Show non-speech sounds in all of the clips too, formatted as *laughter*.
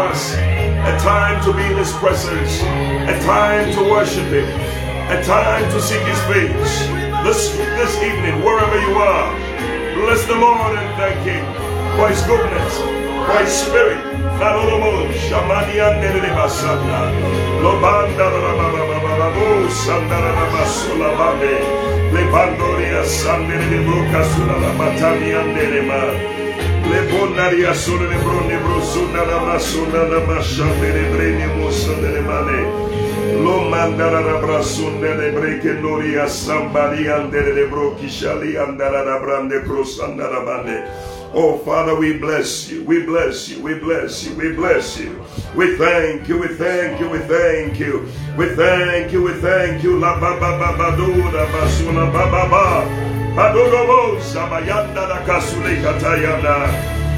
Us. A time to be in His presence. A time to worship Him. A time to seek His face. This, this evening, wherever you are, bless the Lord and thank Him for His goodness, for His Spirit. Lebandoria Sandere de Bruca Sula la Matania Oh, Father, we bless you. We bless you. We bless you. We bless you. We thank you. We thank you. We thank you. We thank you. We thank you. La ba ba ba ba do da ba su ba ba ba. Ba do do bo sa ba yanda da kasule katayana.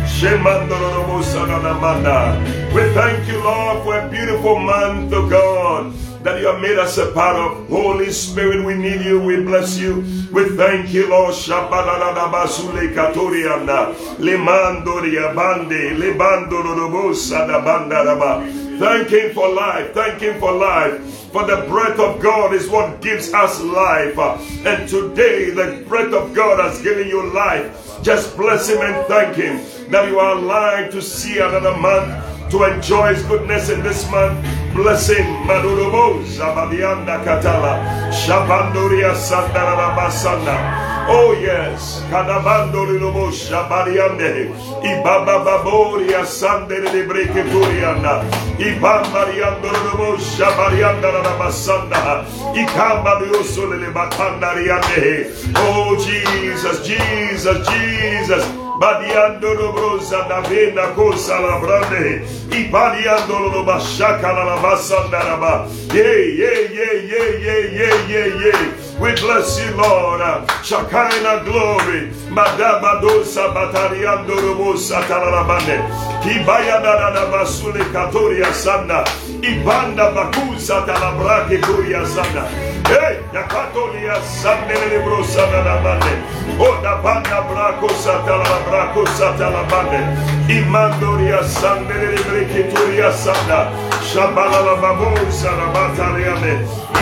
Shemando do bo sa na na manda. We thank you, Lord, for a beautiful month, oh God that you have made us a part of. Holy Spirit, we need you. We bless you. We thank you, Lord. Shabbaladabasule katorianda. Lemandoria bande. Lebando robosa da bandaraba. Thank him for life. Thank him for life. For the breath of God is what gives us life. And today, the breath of God has given you life. Just bless him and thank him that you are alive to see another month to enjoy His goodness in this month. Bless Him. Madurobo Zabadianda Katala. Shabandoria Sandarabasanda. Oh yes. Kadabando Lilobo Shabariande. Ibaba Baboria Sandere de Breketurianda. Ibambariando Lilobo Shabarianda Rabasanda. Ikamba Diosole Batandariande. Oh Jesus, Jesus, Jesus. Badiando lo brosa da vena cosa la brande. I badiando lo bashaka la bassa daraba. Yay, yay, yay, yay, yay, yay, yay, yay. We bless you, Lord. Shekinah glory. Madaba dosa batariando lo bosa talarabande. Kibaya da da basule katoria sanda. Ibanda bakusa talabrake kuria sanda. Hey, yakatolia sandele brosa da bande. O da banda brako satala brako satala bande. Imandoria sandele breketuria sanda. Shabala la babosa la batariane.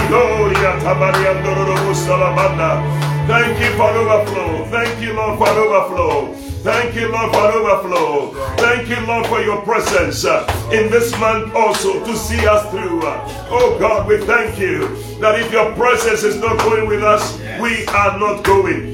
Idoria tabariando robusta la banda. Thank you for overflow. Thank you, Lord, for overflow. Thank you, Lord, for overflow. Thank you, Lord, for your presence uh, in this month also to see us through. Uh, oh God, we thank you that if your presence is not going with us, we are not going.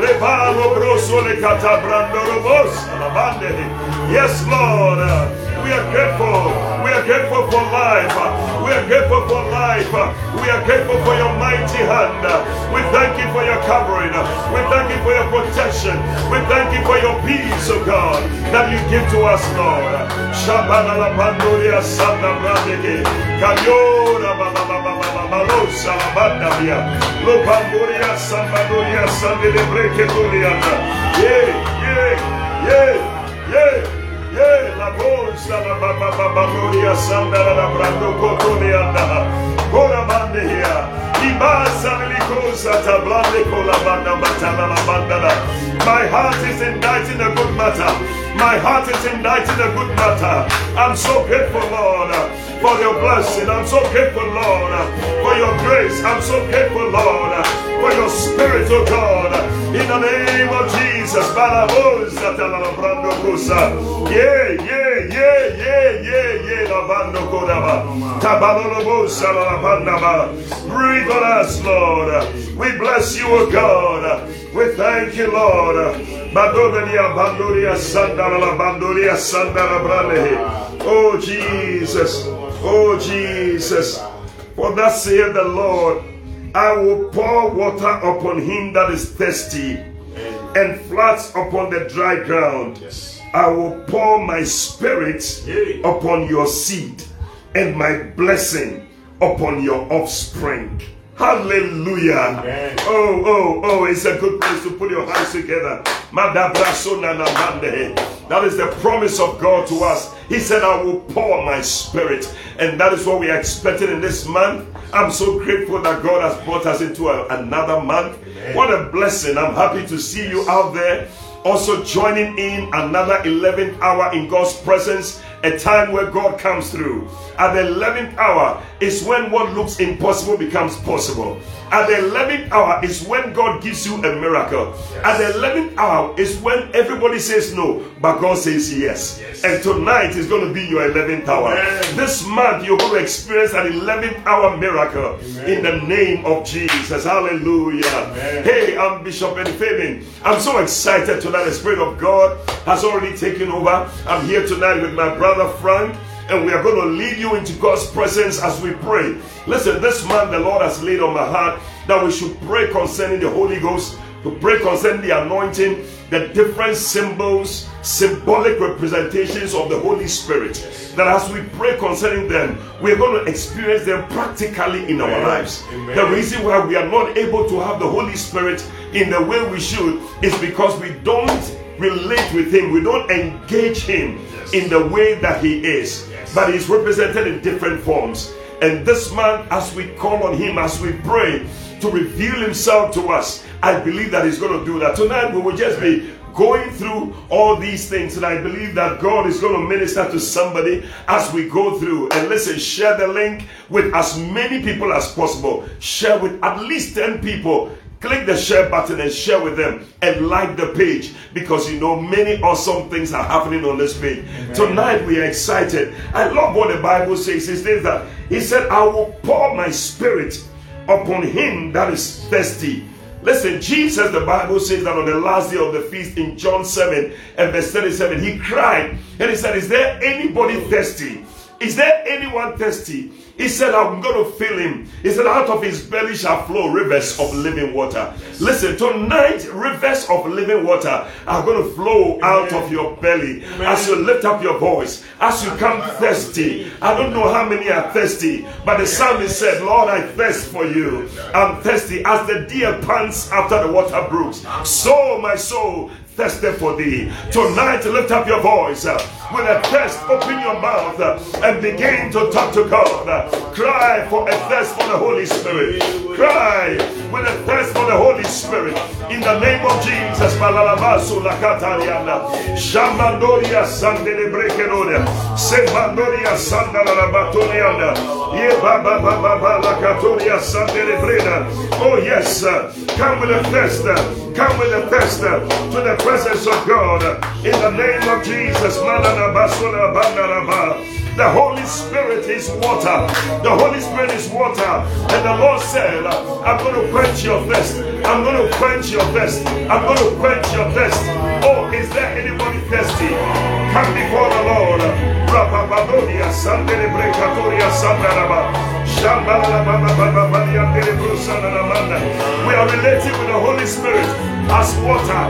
Levalo broso le catabrando robos alabande. Yes, Lord. We are grateful. We are grateful for life. We are grateful for life. We are grateful for your mighty hand. We thank you for your covering. We thank you for your protection. We thank you for your peace, oh God, that you give to us, Lord. Shabana la pandoria santa brandeke. Baba baba balosa la banda via. Lo pandoria sambadoria sandele breketoriana. Yeah, yeah, yeah, yeah. Yeah, la bolsa la baba gloria sandara la brando cotoniana. Ora bande here. My heart is inditing a good matter. My heart is inditing a good matter. I'm so grateful, Lord, for your blessing. I'm so grateful, Lord, for your grace. I'm so grateful, Lord, for your spirit, oh God. In the name of Jesus. Yeah, yeah, yeah, yeah, yeah, yeah. Lavando kodaba. Tabalolobosa la bandaba. Breathe on us, Lord. We bless you, oh God. We thank you, Lord. Badonia bandoria sandara la bandoria sandara brale. Oh Jesus. Oh Jesus. For thus saith the Lord, I will pour water upon him that is thirsty, and floods upon the dry ground. I will pour my spirit upon your seed and my blessing upon your offspring. Hallelujah. Amen. Oh, oh, oh, it's a good place to put your hands together. That is the promise of God to us. He said, I will pour my spirit. And that is what we are expecting in this month. I'm so grateful that God has brought us into a- another month. What a blessing. I'm happy to see you out there also joining in another 11th hour in God's presence, a time where God comes through. At the 11th hour is when what looks impossible becomes possible. At the 11th hour is when God gives you a miracle. At the 11th hour is when everybody says no, but God says yes. And tonight is going to be your 11th hour. Amen. This month you're going to experience an 11th hour miracle in the name of Jesus. Hallelujah. Amen. Hey, I'm Bishop Fabian. I'm so excited tonight. The Spirit of God has already taken over. I'm here tonight with my brother Frank, and we are going to lead you into God's presence as we pray. Listen, this month the Lord has laid on my heart that we should pray concerning the Holy Ghost, to pray concerning the anointing, the different symbols, symbolic representations of the Holy Spirit. That as we pray concerning them, we're going to experience them practically in our Amen. lives. Amen. The reason why we are not able to have the Holy Spirit in the way we should is because we don't relate with Him, we don't engage Him in the way that He is. But He's represented in different forms. And this man, as we call on Him, as we pray to reveal Himself to us, I believe that He's going to do that. Tonight, we will just be going through all these things and i believe that god is going to minister to somebody as we go through and listen share the link with as many people as possible share with at least 10 people click the share button and share with them and like the page because you know many awesome things are happening on this page. Tonight we are excited. I love what the bible says. It says that he said i will pour my spirit upon him that is thirsty. Listen, Jesus, the Bible says that on the last day of the feast in John 7 and verse 37, he cried and he said, Is there anybody thirsty? Is there anyone thirsty? He said, I'm going to fill him. He said, Out of his belly shall flow rivers of living water. Listen, tonight, rivers of living water are going to flow out of your belly as you lift up your voice, as you come thirsty. I don't know how many are thirsty, but the psalmist said, Lord, I thirst for you. I'm thirsty as the deer pants after the water brooks. Uh-huh. So my soul thirsted for thee. Tonight, lift up your voice uh, with a thirst. Open your mouth uh, and begin to talk to God. Cry for a thirst for the Holy Spirit. Cry with a thirst for the Holy Spirit. In the name of Jesus. Sandele. Semandoria lakatoria sandele. Oh yes. Come with a thirst. Come with a thirst to the presence of God. In the name of Jesus. The Holy Spirit is water. The Holy Spirit is water. And the Lord said, I'm going to quench your thirst. I'm going to quench your thirst. I'm going to quench your thirst. Oh, is there anybody thirsty? Come before the Lord. We are related with the Holy Spirit as water.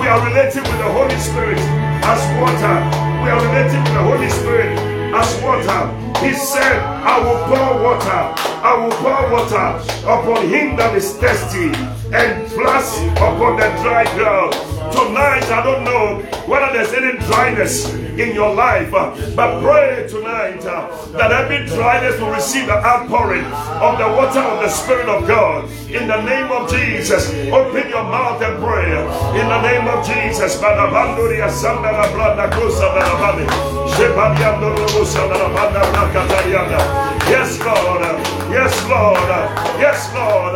We are related with the Holy Spirit as water. We are related with the Holy Spirit as water. He said, I will pour water. I will pour water upon him that is thirsty and floods upon the dry ground. Tonight, I don't know whether there's any dryness in your life, uh, but pray tonight uh, that every dryness will receive the outpouring of the water of the Spirit of God. In the name of Jesus, open your mouth and pray. In the name of Jesus. Yes, Lord. Yes, Lord. Yes, Lord.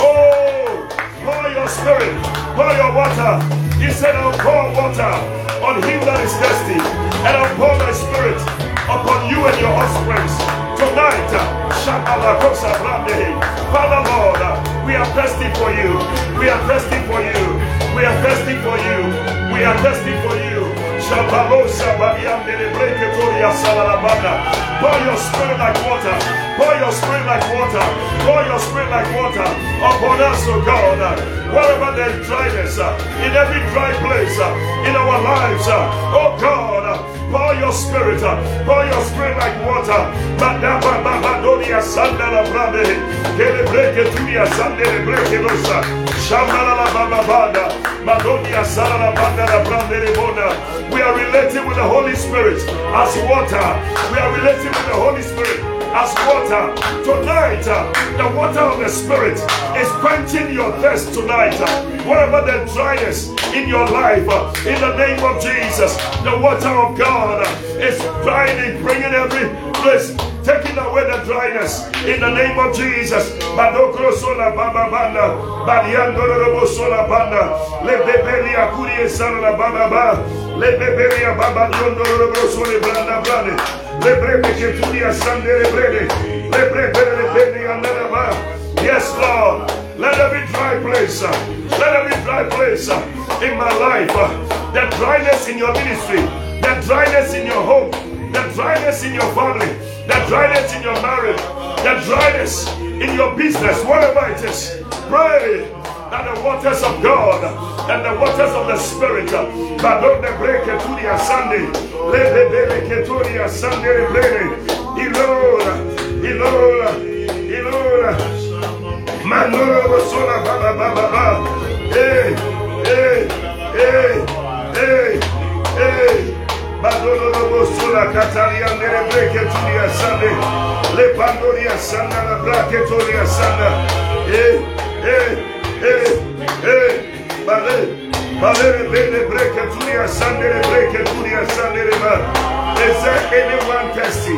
Oh, pour your spirit, pour your water. He said, I'll pour water on him that is thirsty, and I'll pour my spirit upon you and your offspring. Tonight. Father Lord, we are thirsty for you. We are thirsty for you. We are thirsty for you. We are thirsty for you. Pour your spirit like water. Pour your spirit like water. Pour your spirit like water upon us, oh God. Wherever there's dryness, uh, in every dry place uh, in our lives, uh, oh God, pour your spirit, pour your spirit like water. We are related with the Holy Spirit as water. We are related with the Holy Spirit as water. Tonight, uh, the water of the Spirit is quenching your thirst tonight. Uh, whatever the dryness in your life, uh, in the name of Jesus, the water of God is grinding, bringing every place taking away the dryness in the name of Jesus. Baba sala baba baba. Yes, Lord. Let there be dry place. Let there be dry place in my life. The dryness in your ministry. The dryness in your home. The dryness in your family. The dryness in your marriage. The dryness in your business. Whatever it is. Pray that the waters of God and the waters of the Spirit, but don't break it to the Sunday, let the to the Sunday, Ilora, Ilora, Ilora, Manora, Sola, Baba, Baba, Baba, hey, hey, hey, hey, hey. Badolo sola Catalia nere breke tulia sande le pandoria sanda la brake tolia sanda eh eh Hey, hey, Bale, Bale, Bele, Breke, Tunia, Sandere, Breke, Tunia, Sandere, Is there anyone thirsty?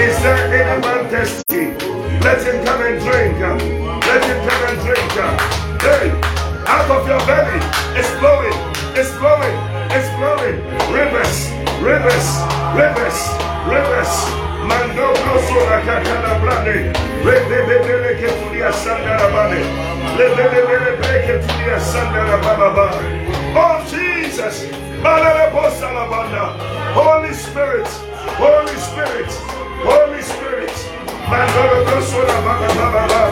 Is there anyone thirsty? Let him come and drink. Let him come and drink. Hey, out of your belly, it's flowing, it's flowing, it's flowing. Rivers, rivers, rivers, rivers. Mando grosso la cacana brande. Rebe bebe che tu dia sandara bane. Oh Jesus, Holy Spirit, Holy Spirit, Holy Spirit. Mando grosso la baba baba.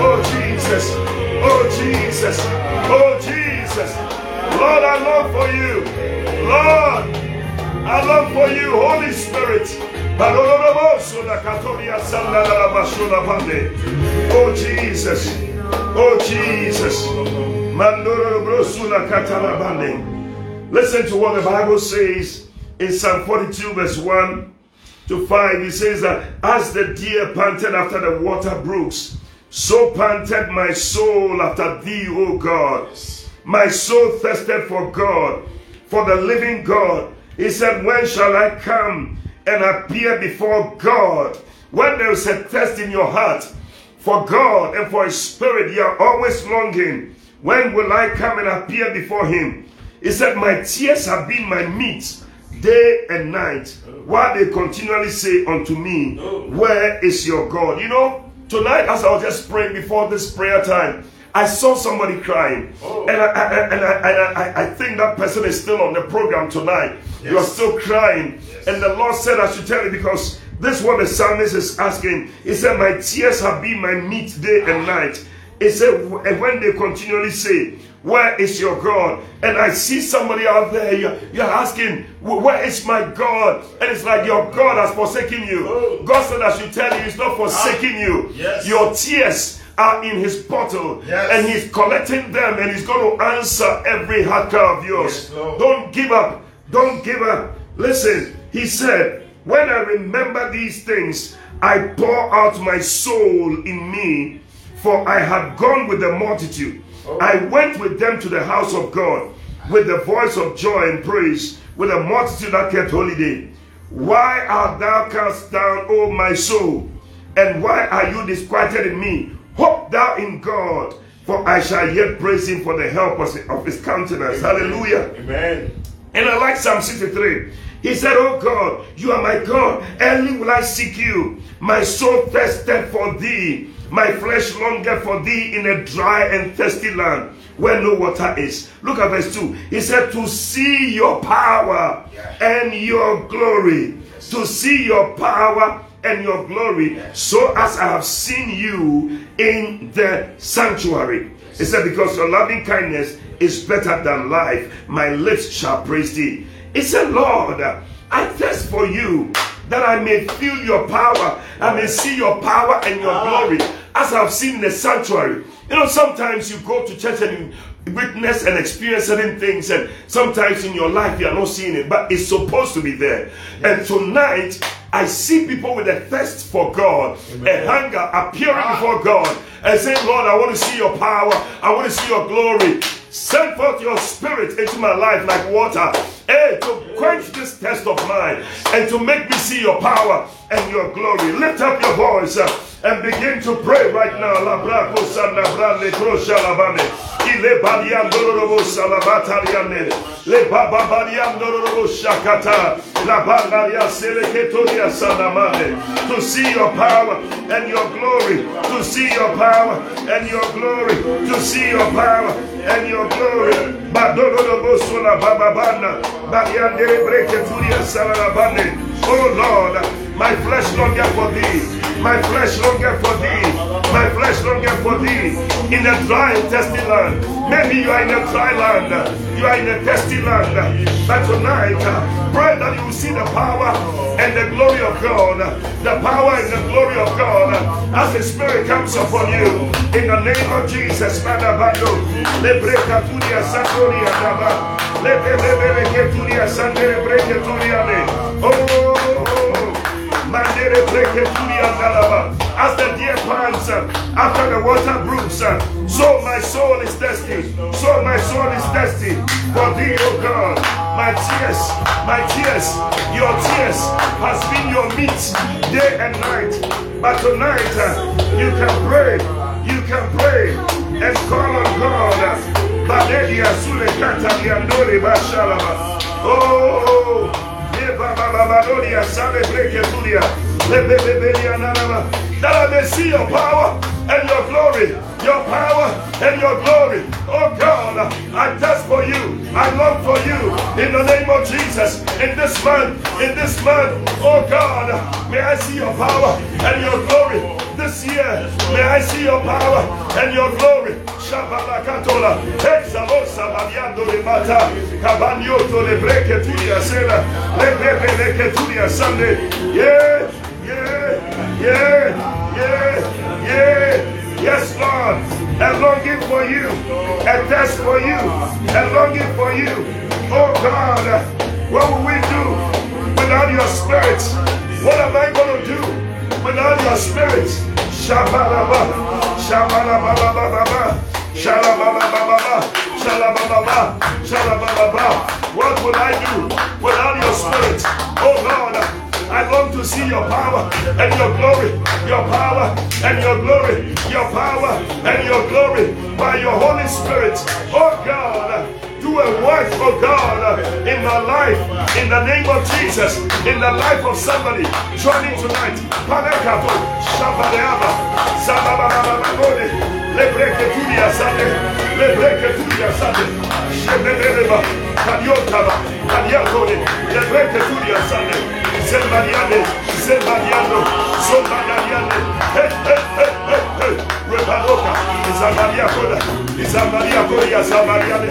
Oh Jesus, oh Jesus, oh Jesus. Lord, I love for you. Lord, I love for you, Holy Spirit. Oh Jesus. Oh Jesus. Listen to what the Bible says in Psalm 42, verse 1 to 5. It says that as the deer panted after the water brooks, so panted my soul after thee, O God. My soul thirsted for God, for the living God. He said, When shall I come and appear before God. When there is a thirst in your heart for God and for His Spirit, you are always longing. When will I come and appear before Him? He said, My tears have been my meat day and night, while they continually say unto me, Where is your God? You know, tonight, as I was just praying before this prayer time, I saw somebody crying, oh. and, I, I, and, I, and I, I, think that person is still on the program tonight. Yes. You are still crying, yes. and the Lord said, I should tell you because this is what the psalmist is asking. He said, My tears have been my meat day and night. He said, and when they continually say, Where is your God? And I see somebody out there, you're, you're asking, Where is my God? And it's like your God has forsaken you. Oh. God said, I should tell you, He's not forsaking ah. you. Yes. Your tears are in his bottle yes. and he's collecting them and he's going to answer every heart cry of yours. Yes, Don't give up. Don't give up. Listen, he said, When I remember these things, I pour out my soul in me, for I had gone with the multitude. Oh. I went with them to the house of God with the voice of joy and praise, with a multitude that kept holiday. Why art thou cast down, O my soul? And why are you disquieted in me? Hope thou in God, for I shall yet praise him for the help of his countenance. Amen. Hallelujah. Amen. And I like Psalm 63. He said, Oh God, you are my God. Early will I seek you. My soul thirsted for thee. My flesh longeth for thee in a dry and thirsty land where no water is. Look at verse 2. He said, To see your power and your glory. To see your power and your glory, so as I have seen you in the sanctuary. He said, Because your loving kindness is better than life, my lips shall praise thee. He said, Lord, I thirst for you that I may feel your power, I may see your power and your ah. glory as I've seen in the sanctuary. You know, sometimes you go to church and you witness and experience certain things, and sometimes in your life you are not seeing it, but it's supposed to be there. And tonight, I see people with a thirst for God, a hunger appearing before God, and saying, Lord, I want to see your power, I want to see your glory. Send forth your spirit into my life like water, hey, to quench this test of mine and to make me see your power and your glory. Lift up your voice uh, and begin to pray right now. Le shakata. La seleketoria sanamane. To see your power and your glory. To see your power and your glory. To see your power and your your glory. Badolo Bosula Bababana. Oh Lord, my flesh longeth for thee. My flesh longeth for thee. My flesh longeth for thee. In a dry and thirsty land. Maybe you are in a dry land. You are in a thirsty land. But tonight, pray that you will see the power and the glory of God. The power and the glory of God as the Spirit comes upon you. In the name of Jesus. Madabado. Lebreka tudia sakoria daba. Lebebebe ketudia sandere breketudia ne. Oh. Mandere breketudia dalaba. As the deer pants uh, after the water brooks, uh, so my soul is thirsty. So my soul is thirsty for thee, O God. My tears, my tears, your tears has been your meat day and night. But tonight uh, you can pray, you can pray and call on God. Badelia sule kata liandore bashalaba. Oh, oh, oh. ye baba babadolia sale breketulia. Lebebebelia nanaba. That I may see your power and your glory, your power and your glory. Oh God, I thirst for you. I long for you in the name of Jesus. In this month, in this month, oh God, may I see your power and your glory. This year, may I see your power and your glory. Yeah, yeah, yeah, yeah. Yes, Lord. A longing for you, a thirst for you, a longing for you. Oh God, what will we do without your spirit? What am I going to do without your spirit? Shabalaba, shabalaba, Shalabababa, shalabababa, shalabababa. What will I do without your spirit? Oh Lord, I long to see your power and your glory, your power and your glory, your power and your glory by your Holy Spirit. Oh God, do a work, oh God, in my life, in the name of Jesus, in the life of somebody joining tonight. Sabababababone, Lebreketudia Sade, Lebreketudia Sade, Shebebeba, Kadiotaba, Kadiatone, Lebreketudia Sade, Zembadiane, Zembadiano, Sombadiane, hey, hey, hey, hey, hey, Repadoka, Izamaria Koda, Izamaria Koda, Zamariane,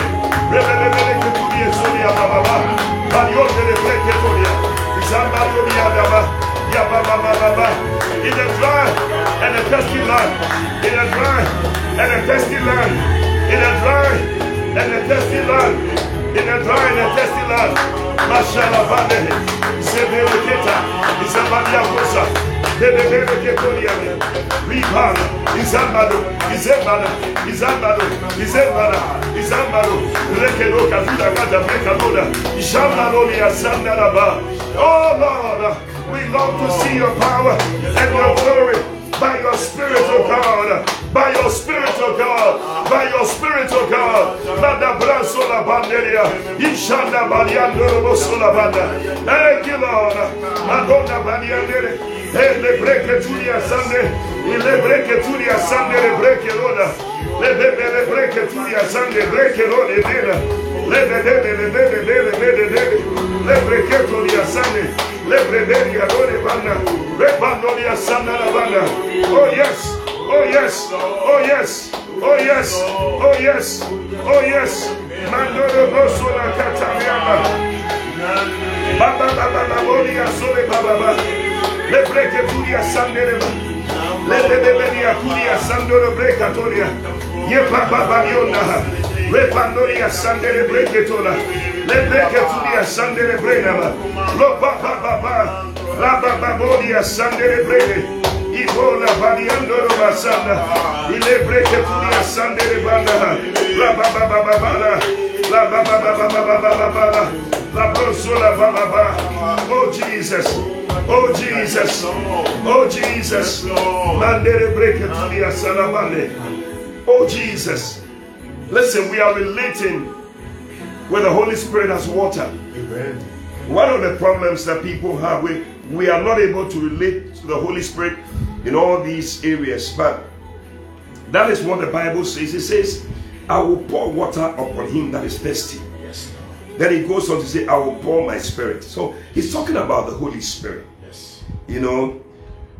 Rebebele Ketudia Sonia Baba, Mariote de Breketonia, Izamario Diadaba, Yababa, in a dry and a thirsty land, in a dry and a thirsty land, in a dry and a thirsty land, in a dry and a thirsty land, Mashallah Vade, Sebeleketa, Izamaria Kosa, Bebebele Ketoniane, Ribana, Izambado, Izembana, Izambado, Izembana, Izambado, Rekedo Kazuda Gada Mekadoda, Ishamalonia Sandaraba. Oh Lord, we long to see your power and your glory by your spirit, O oh God. By your spirit, O oh God. By your spirit, O oh God. Nada braso la banderia. Ishanda baliando roboso la banda. Thank you, Lord. Madonna baliandere. E le breche turia sande. E le breche turia sande le breche roda. Le bebe le breche turia sande breche roda e dena. Le bebe le bebe le bebe le bebe. Lebre que Gloria lebreketo liasane lebreberia dore bana. Rebano liasana la bana. Oh yes. Oh yes. Oh yes. Oh yes. Oh yes. Oh yes. Mandoro boso la katariama baba baba baba bolia Baba baba. Baba lebreketo liasane lebana lebebeleria kulia sandoro brekatoria yepapapaliona repandoria sandere breketola lebreketulia sandere brenaba lopapapapa labababolia sandere brene. Ibola baliandoro basanda. Ilebreketulia sandere banda. Labababababala lababababababala Oh Jesus. Oh Jesus. Oh Jesus. Mandere breke tulia salamande. Oh Jesus. Listen, we are relating with the Holy Spirit as water. One of the problems that people have, we, we are not able to relate to the Holy Spirit in all these areas. But that is what the Bible says. It says, I will pour water upon him that is thirsty. Yes. Then he goes on to say, I will pour my spirit. So he's talking about the Holy Spirit. Yes. You know,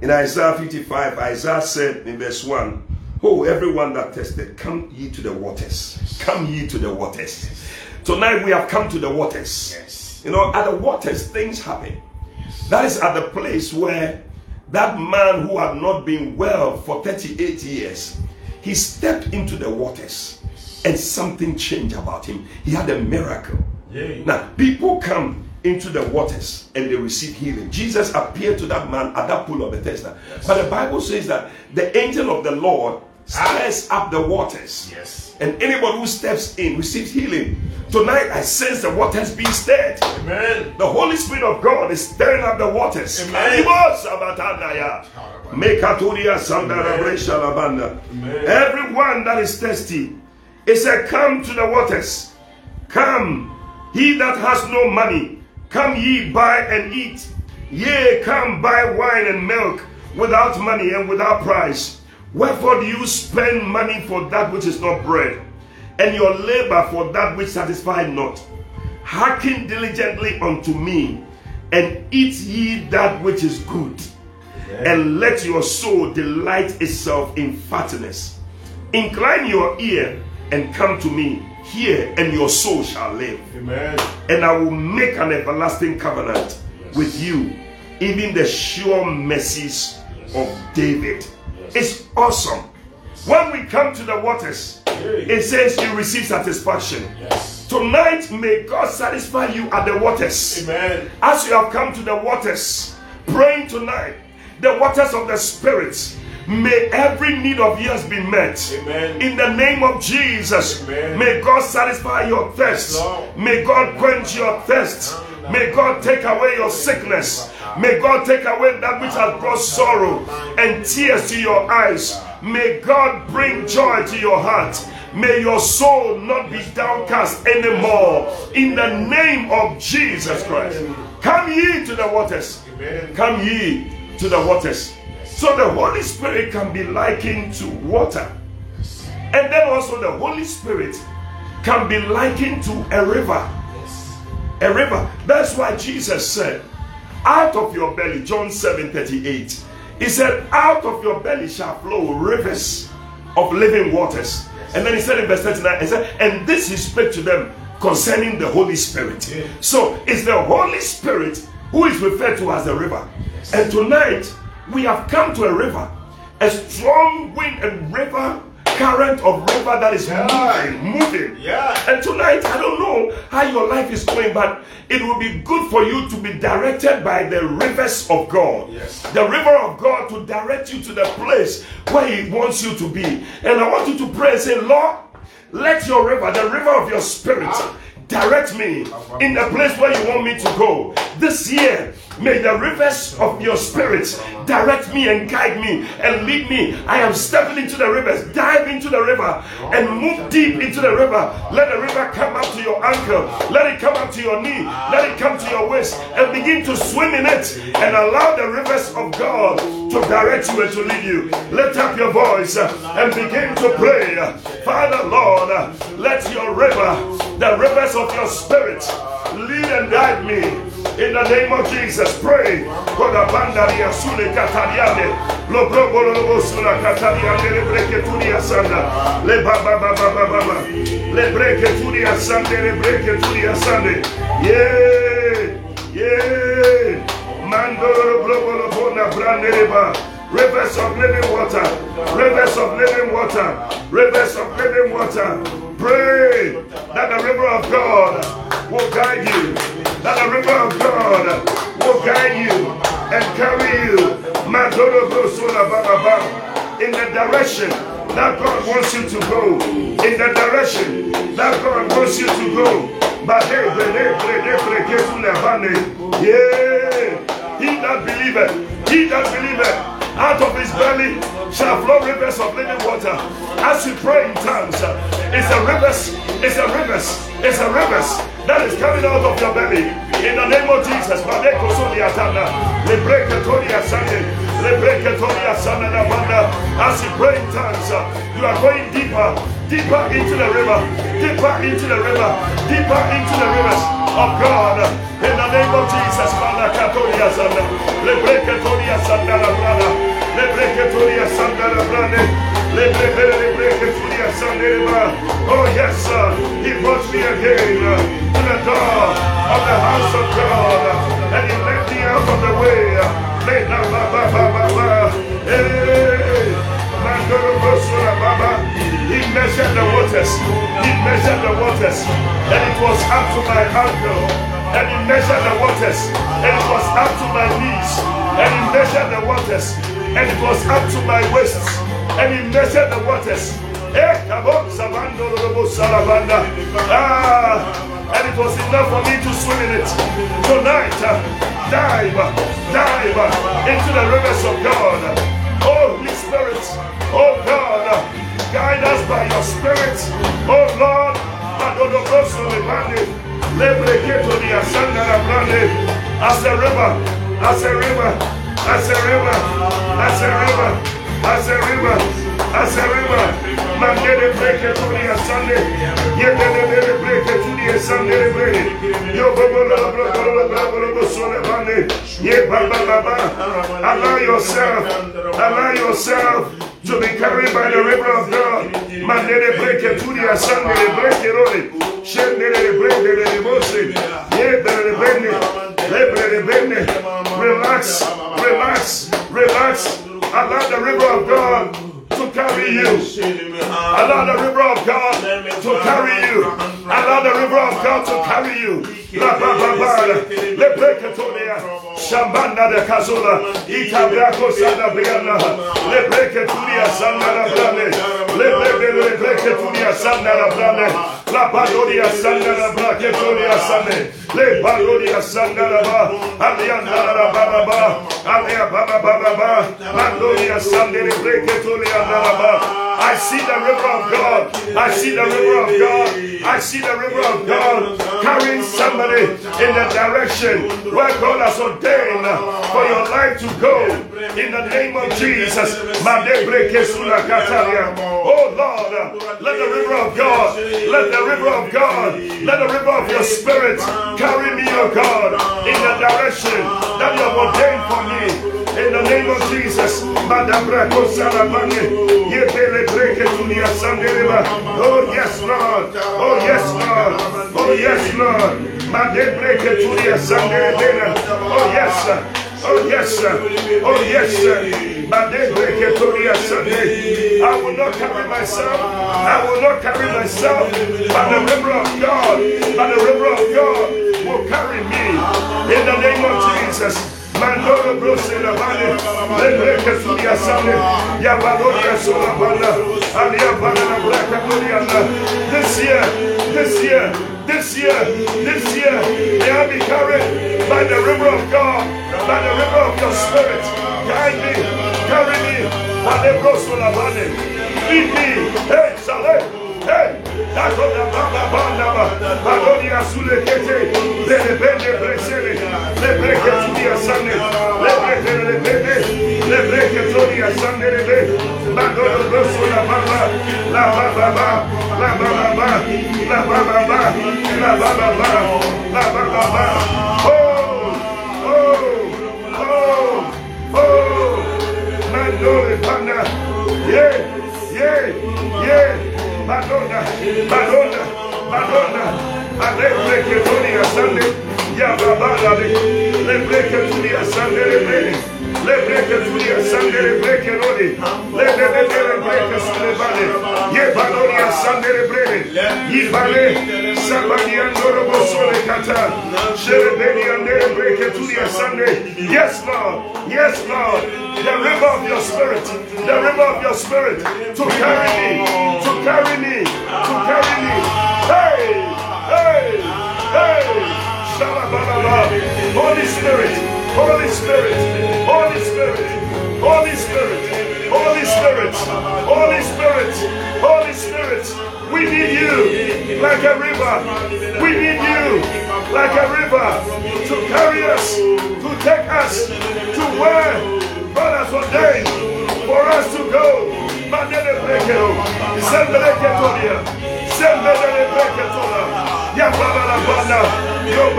in Isaiah 55, Isaiah said in verse 1, Oh, everyone that tested, come ye to the waters. Come ye to the waters. Tonight we have come to the waters. Yes. You know, at the waters, things happen. That is at the place where that man who had not been well for 38 years, he stepped into the waters and something changed about him. He had a miracle. Yay. Now, people come into the waters and they receive healing. Jesus appeared to that man at that pool of Bethesda. But the Bible says that the angel of the Lord ah. stirs up the waters. Yes. And anybody who steps in receives healing. Tonight, I sense the waters being stirred. Amen. The Holy Spirit of God is stirring up the waters. Amen. Karibo sabatandaya. Mekaturia sandara bresha labanda. Amen. Everyone that is thirsty, it said, Come to the waters. Come, he that has no money, come ye buy and eat. Yea, come buy wine and milk without money and without price. Wherefore do you spend money for that which is not bread, and your labor for that which satisfies not? Hearken diligently unto me, and eat ye that which is good, and let your soul delight itself in fatness. Incline your ear and come to me. Hear, and your soul shall live Amen. and I will make an everlasting covenant with you, even the sure mercies of David. It's awesome. When we come to the waters, it says you receive satisfaction. Yes. Tonight, may God satisfy you at the waters. Amen. As you have come to the waters, praying tonight, the waters of the Spirit, may every need of yours be met. Amen. In the name of Jesus, Amen. may God satisfy your thirst. May God quench your thirst. May God take away your sickness. May God take away that which has brought sorrow and tears to your eyes. May God bring joy to your heart. May your soul not be downcast anymore. In the name of Jesus Christ. Come ye to the waters. Come ye to the waters. So the Holy Spirit can be likened to water. And then also the Holy Spirit can be likened to a river. A river. That's why Jesus said, out of your belly, John 7 38, he said, out of your belly shall flow rivers of living waters. And then he said in verse 39, he said, and this he spoke to them concerning the Holy Spirit. Yeah. So it's the Holy Spirit who is referred to as the river. And tonight we have come to a river, a strong wind and river current of river that is Yeah. moving, moving. Yeah. And tonight, I don't know how your life is going, but it will be good for you to be directed by the rivers of God. Yes. The river of God to direct you to the place where He wants you to be. And I want you to pray and say, Lord, let your river, the river of your spirit, ah. Direct me in the place where you want me to go. This year, may the rivers of your spirit direct me and guide me and lead me. I am stepping into the rivers, dive into the river and move deep into the river. Let the river come up to your ankle, let it come up to your knee, let it come to your waist, and begin to swim in it and allow the rivers of God to direct you and to lead you. Lift up your voice uh, and begin to pray. Father, Lord, uh, let your river, the rivers of your spirit, lead and guide me. In the name of Jesus, pray. Yeah. Bona brande leba. Rivers of living water, rivers of living water, rivers of living water. Pray that the river of God will guide you, that the river of God will guide you and carry you. In the direction that God wants you to go, in the direction that God wants you to go. Yeah, he that believeth, he that believeth out of his belly shall flow rivers of living water. As you pray in tongues, it's a rivers, it's a rivers, it's a rivers that is coming out of your belly. In the name of Jesus, as you pray in tongues, uh, you are going deeper, deeper into the river, deeper into the river, deeper into the rivers of God. In the name of Jesus, Father Katoria Sanda, le break Katoria Sanda la Brada, le break Katoria Sanda la Brada, le break le break Katoria Sanda Oh yes, sir, He brought me again to the door of the house of God, and He led me out of the way. He measured the waters. He measured the waters. And it was up to my ankle. And he measured the waters. And it was up to my knees. And he measured the waters. And it was up to my waist. And he measured the waters. Ah, and it was enough for me to swim in it. Tonight, uh, dive, dive into the rivers of God. Oh, Holy Spirit, oh God, guide us by your Spirit. Oh Lord, as a river, as a river, as a river, as a river, as a river, as a river. Mandele breke tuni a Sunday. Yedele bele breke tuni a Sunday breke. Yo baba la bla bla bla bla bla bla sole bande. Ye baba baba. Allow yourself. Allow yourself to be carried by the river of God. Mandele breke tuni a Sunday breke role. Shendele breke de mose. Ye bele bende. Lebre bende. Relax. Relax. Relax. Allow the river of God to carry you. Allow the river of God to carry you. Allow the river of God to carry you. Shambanda de Kazula. Briana. Le brane. Le brane. La badoria sana la braketonia sana. Le badoria sana la ba. Alianda la ba ba ba. Alia ba ba ba ba ba. Mandoria sana le breketunia I see the river of God. I see the river of God. I see the river of God carrying somebody in the direction where God has ordained for your life to go. In the name of Jesus. Oh Lord, let the river of God, let the river of God, let the river of your spirit carry me, oh God, in the direction that you have ordained for me. In the name of Jesus. Break it to the Asunda River. Oh, yes, Lord. Oh, yes, Lord. Oh, yes, Lord. To the Asunda. Oh, yes. Oh, yes, Oh, yes, I will not carry myself. I will not carry myself. But the river of God, but the river of God will carry me. In the name of Jesus. Mandoro brose la bane, lebre que su dia sale, ya valor que su la banda, alia bana la braca gloriana. This year, this year, this year, this year, may I be carried by the river of God, by the river of your spirit. Guide me, carry me, by the gospel of Lead me, hey, Saleh, hey, Badonia Sulekete, le bende presere, le breke tudia sande, le breke le bende, le breke tudia sande le be, Badono Rosso la Baba, la Baba la Baba la Baba la Baba la Baba, oh, oh, oh, oh, Mandole Panda, yeah, yeah, yeah. Madonna, Madonna, Madonna, Alebre tu li asande, Yababala, le breke tu li asande le bene, le breke tu li asande le breke nodi, le bebe le breke sulle bale, ye baloni asande le brene, yi bale, sabani andoro bosole kata, shere beni ande breke tu li asande, yes Lord, yes Lord, the river of your spirit, the river of your spirit to carry me, me, to carry me. Hey, hey, hey. Holy Spirit, Holy Spirit, Holy Spirit, Holy Spirit, Holy Spirit, Holy Spirit, Holy Spirit. We need you like a river. We need you like a river to carry us, to take us to where God has ordained for us to go. Manele brekero, sembele ketoria, sembele breketola, ya baba la banda, yo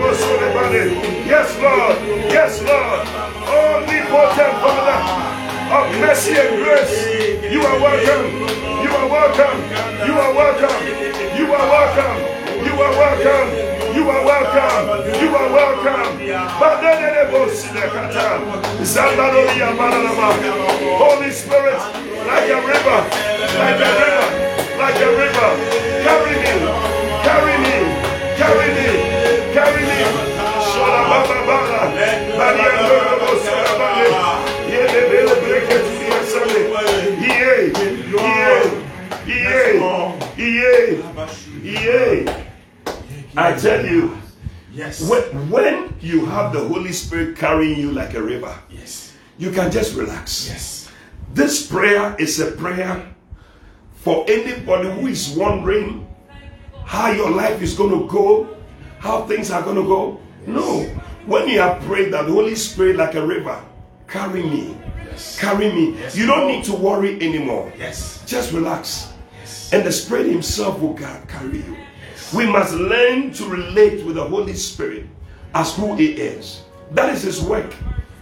bosole bane. Yes, Lord, yes, Lord, Father. Of mercy and grace, you are welcome, you are welcome, you are welcome, you are welcome, you are welcome. You are welcome. You are welcome. Holy Spirit, like a river, like a river, like a river. Carry me, carry me, carry me, carry me. Shalabababala. I tell you, Yes. when, when you have the Holy Spirit carrying you like a river, Yes. you can just relax. Yes. This prayer is a prayer for anybody who is wondering how your life is going to go, how things are going to go. No. When you have prayed that the Holy Spirit, like a river, carry me, Yes. carry me, Yes, you don't need to worry anymore. Yes. Just relax. Yes. And the Spirit Himself will carry you. We must learn to relate with the Holy Spirit as who He is. That is His work.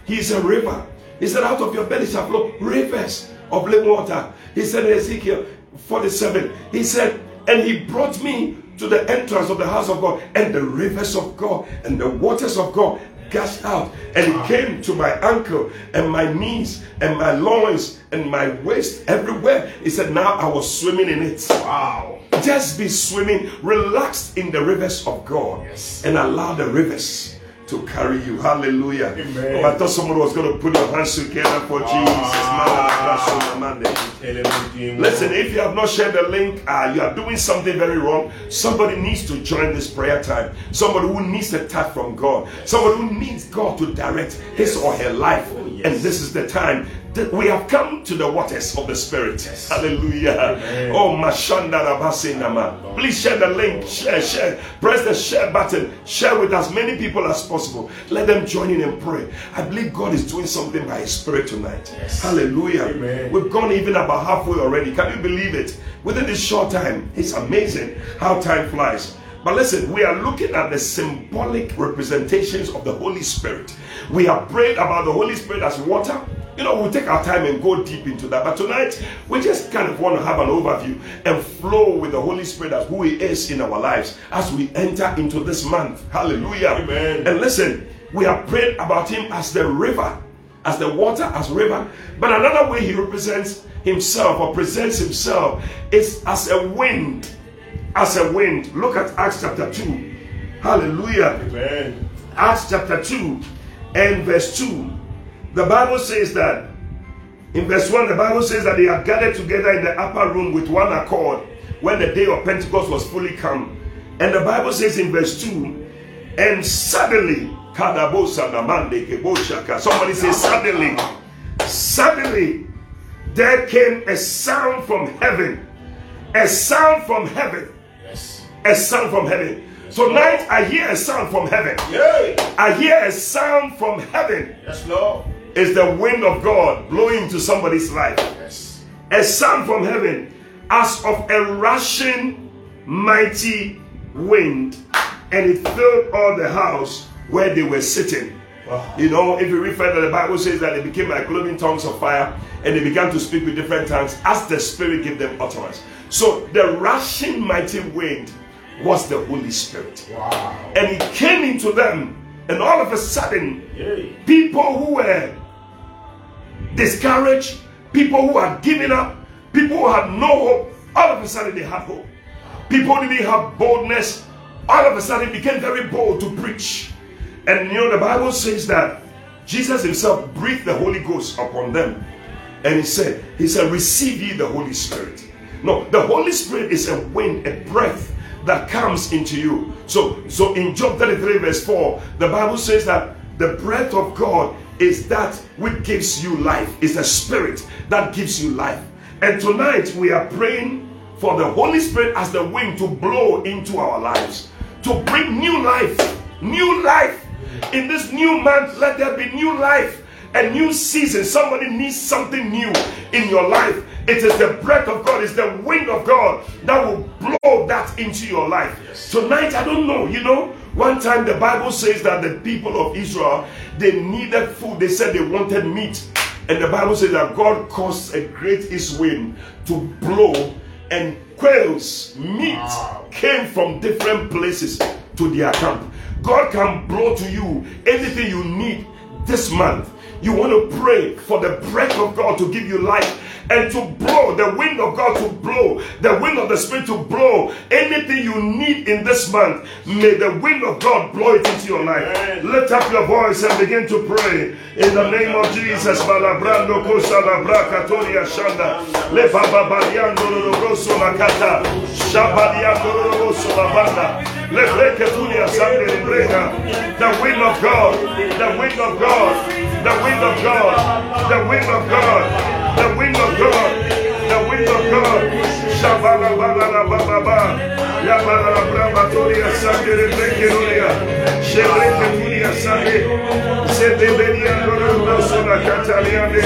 He is a river. He said, Out of your belly shall flow rivers of living water. He said in Ezekiel 47, He said, And He brought me to the entrance of the house of God, and the rivers of God and the waters of God gushed out and it ah. came to my ankle and my knees and my loins and my waist everywhere. He said, Now I was swimming in it. Wow. Just be swimming, relaxed in the rivers of God, Yes. and allow the rivers to carry you. Hallelujah. Amen. Oh, I thought someone was going to put your hands together for Jesus. Listen, if you have not shared the link, uh, you are doing something very wrong. Somebody needs to join this prayer time. Somebody who needs a touch from God. Somebody who needs God to direct his or her life. And this is the time we have come to the waters of the Spirit. Hallelujah. Amen. Oh, Mashanda Rabasinama. Please share the link. Share, share. Press the share button. Share with as many people as possible. Let them join in and pray. I believe God is doing something by His Spirit tonight. Yes. Hallelujah. Amen. We've gone even about halfway already. Can you believe it? Within this short time, it's amazing how time flies. But listen, we are looking at the symbolic representations of the Holy Spirit. We have prayed about the Holy Spirit as water. You know, we'll take our time and go deep into that. But tonight, we just kind of want to have an overview and flow with the Holy Spirit as who He is in our lives as we enter into this month. Hallelujah. Amen. And listen, we have prayed about Him as the river, as the water, as river. But another way He represents Himself or presents Himself is as a wind. As a wind. Look at Acts chapter 2. Hallelujah. Amen. Acts chapter 2 and verse 2. The Bible says that in verse 1, the Bible says that they are gathered together in the upper room with one accord when the day of Pentecost was fully come. And the Bible says in verse 2, and suddenly, somebody says, suddenly, suddenly, there came a sound from heaven. A sound from heaven. Yes. A sound from heaven. Tonight I hear a sound from heaven. Yay. I hear a sound from heaven. Yes, Lord. It's the wind of God blowing into somebody's life. Yes. A sound from heaven as of a rushing mighty wind, and it filled all the house where they were sitting. Wow. You know, if you read further, the Bible says that they became like cloven tongues of fire and they began to speak with different tongues as the Spirit gave them utterance. So the rushing mighty wind was the Holy Spirit. Wow. And he came into them, and all of a sudden, Yay. people who were discouraged, people who had given up, people who had no hope, all of a sudden they had hope. People didn't have boldness, all of a sudden became very bold to preach. And you know, the Bible says that Jesus himself breathed the Holy Ghost upon them. And he said, He said, Receive ye the Holy Spirit. No, the Holy Spirit is a wind, a breath that comes into you. So, so in Job 33, verse 4, the Bible says that the breath of God is that which gives you life, is the spirit that gives you life. And tonight we are praying for the Holy Spirit as the wind to blow into our lives, to bring new life, new life. In this new month, let there be new life, a new season. Somebody needs something new in your life. It is the breath of God, it's the wind of God that will blow that into your life. Tonight, I don't know, you know, one time the Bible says that the people of Israel they needed food, they said they wanted meat. And the Bible says that God caused a great east wind to blow, and quails, meat Wow. came from different places to their camp. God can blow to you anything you need this month. You want to pray for the breath of God to give you life and to blow the wind of God to blow, the wind of the Spirit to blow anything you need in this month. May the wind of God blow it into your life. Amen. Lift up your voice and begin to pray in the name of Jesus. Malabrando kosa labra katoria shanda. Le baba bariando rosso la kata. Shabadiando rosso la banda. Le breke tunia sande le. The wind of God. The wind of God. The wind of God. The wind of God. The wind God, the wind of God. Shabala bala bala ba Ya bala la brava toria sande de brekeroria. Shebreke turia sande. Se deberia lorando sola cataliane.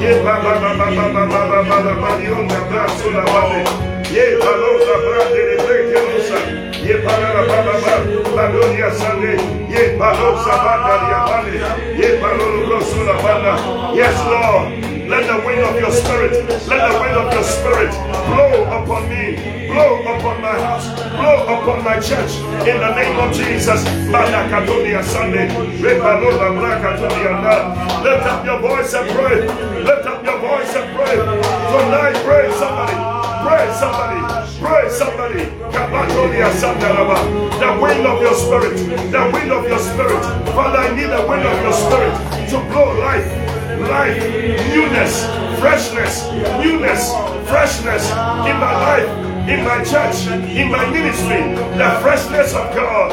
Ye bala ba ba ba ba ba ba ba ba ba. Ye balo la brande de brekerosa. Ye bala la bala bala baloria sande. Ye balo sabanda. Ye balo lorando sola. Yes Lord. Let the wind of your spirit, let the wind of your spirit blow upon me, blow upon my house, blow upon my church in the name of Jesus. Lift up your voice and pray. Lift up your voice and pray. Tonight, pray somebody. Pray somebody. Pray somebody. The wind of your spirit. The wind of your spirit. Father, I need the wind of your spirit to blow life life, newness, freshness, newness, freshness in my life, in my church, in my ministry, the freshness of God.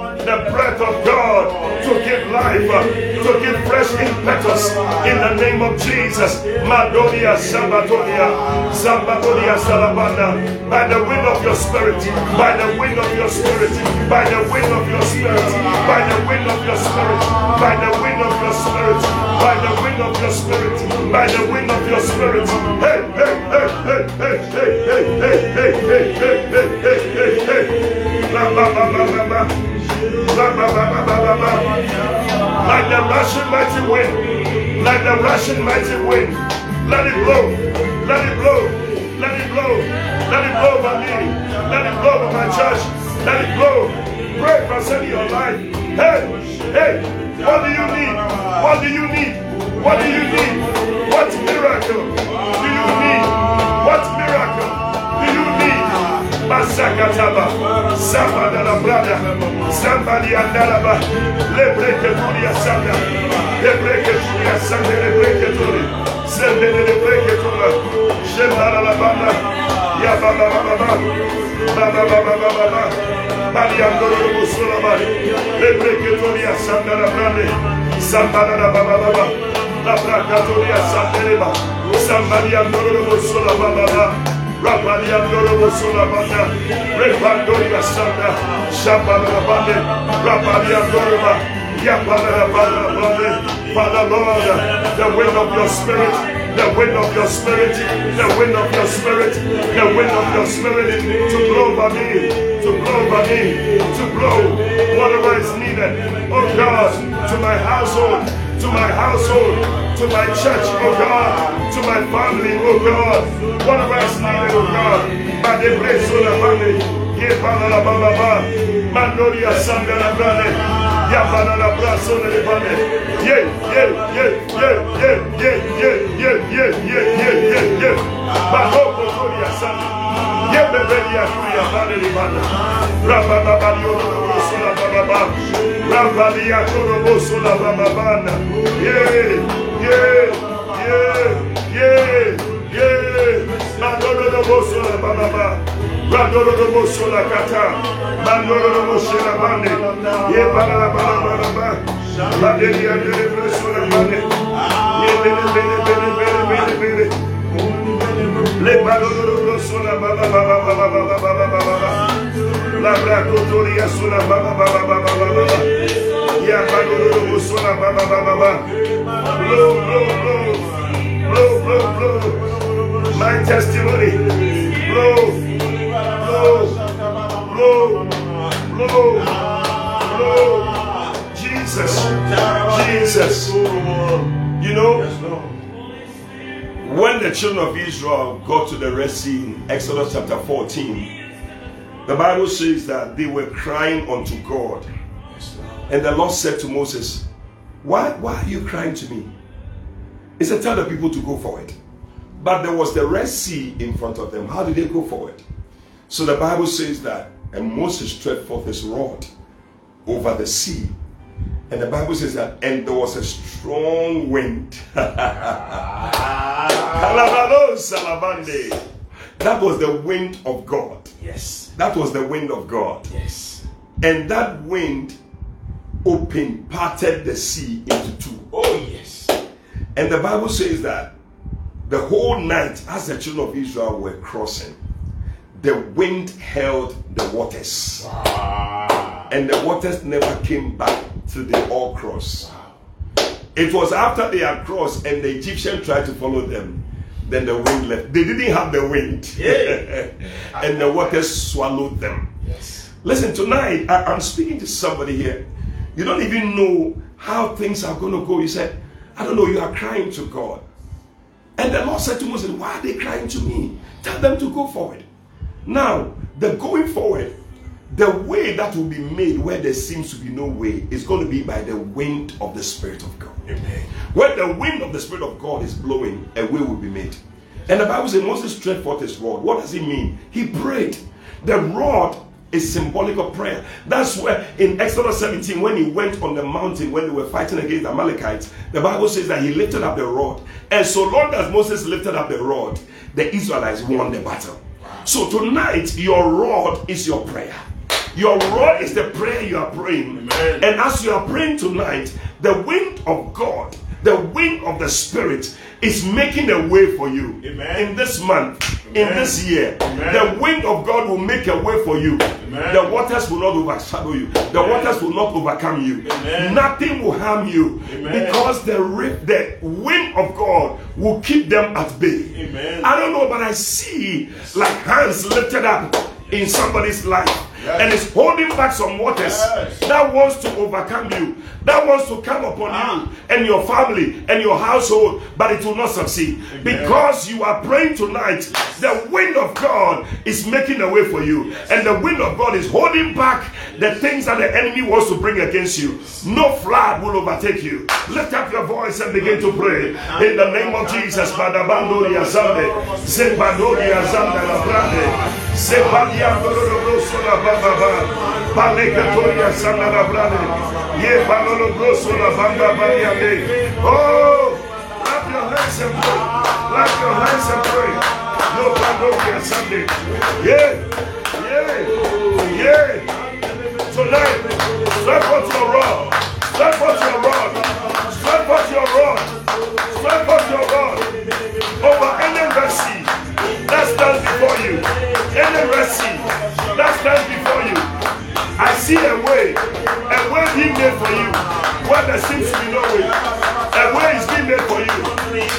the breath of God to give life, to give fresh impetus in the name of Jesus. Madonia Sabatonia, Zambatonia Salabanda, by the wind of your spirit, by the wind of your spirit, by the wind of your spirit, by the wind of your spirit, by the wind of your spirit, by the wind of your spirit, by the wind of your spirit. Hey, hey, hey, hey, hey, hey, the rushing mighty wind, let the rushing mighty wind, let it blow, let it blow, let it blow, let it blow by me, let it blow by my church, let it blow. Pray concerning your life. Hey, Hey, what do you need? What do you need? What do you need? What miracle do you need? masakataba zabadalabrada zabaliandalaba lebreketuria sanda lebreketuria sande lebreketuri zembele lebreketura jebalalabanda yabababababa babababababa baliandolobosolaba lebreketuria sandalabrande zambalalababababa labrakaturia sandeleba zambaliandololobosolabababa Rapaliandolo Bosulabanda, Repandoria Sanda, Shabalabande, Rapaliandorova, Yapalabanda, Father Lord, the wind of your spirit the wind of your spirit, the wind of your spirit, the wind of your spirit to blow by me, to blow by me, to blow whatever is needed, oh God, to my household, to my household, to my church, oh God, to my family, oh God, whatever is needed, oh God, by the grace of the family, ye para la baba ba, mandoria sanga la brane, ya para la brazo de bane, ye, ye, ye, ye, ye, ye, ye, ye, ye, ye, ye, ye, ye, bajo kotoria sanga, ye beberia kuya bane di bana, raba baba yo no sola baba ba, raba dia todo sola baba bana, ye, ye, ye, Yay, yay. Kata. La blow blow blow, my testimony, blow. Blow, blow, blow, blow. Jesus, Jesus. You know, when the children of Israel got to the Red Sea in Exodus chapter 14, the Bible says that they were crying unto God. And the Lord said to Moses, Why, why are you crying to me? He said, Tell the people to go forward. But there was the Red Sea in front of them. How did they go forward? So the Bible says that, and Moses stretched forth his rod over the sea. And the Bible says that, and there was a strong wind. Ah. that was the wind of God. Yes. That was the wind of God. Yes. And that wind opened, parted the sea into two. And the Bible says that the whole night, as the children of Israel were crossing, the wind held the waters. Wow. And the waters never came back to the all cross. It was after they had crossed and the Egyptian tried to follow them. Then the wind left. They didn't have the wind. Yeah. *laughs* and the waters swallowed them. Yes. Listen, tonight I, I'm speaking to somebody here. You don't even know how things are going to go. You said, I don't know, you are crying to God. And the Lord said to Moses, Why are they crying to me? Tell them to go forward. Now, the going forward, the way that will be made where there seems to be no way is going to be by the wind of the Spirit of God. Amen. Where the wind of the Spirit of God is blowing, a way will be made. And the Bible says Moses stretched forth his rod. What does it mean? He prayed. The rod is symbolic of prayer. That's where in Exodus 17, when he went on the mountain when they were fighting against the Amalekites, the Bible says that he lifted up the rod. And so long as Moses lifted up the rod, the Israelites won the battle. So tonight, your rod is your prayer. Your rod is the prayer you are praying. Amen. And as you are praying tonight, the wind of God, the wind of the Spirit is making a way for you. Amen. In this month, in this year, Amen. the wind of God will make a way for you. Amen. The waters will not overshadow you. The Amen. waters will not overcome you. Amen. Nothing will harm you Amen. because the the wind of God will keep them at bay. Amen. I don't know, but I see like hands lifted up in somebody's life and is holding back some waters Yes. that wants to overcome you, that wants to come upon Ah. you and your family and your household, but it will not succeed because you are praying tonight. The wind of God is making a way for you, and the wind of God is holding back the things that the enemy wants to bring against you. No flood will overtake you. Lift up your voice and begin to pray in the name of Jesus. Badabandoria Zande, Zembandoria Zanda la Brande, Sebadiandoro la Baba, Oh, clap your hands and pray. Clap your hands and pray. No Bandoria Sunday. Yeah, yeah, yeah. Tonight, strike forth your rod. Strike forth your rod. See a way. A way being made for you. Where there seems to be no way. A way is being made for you.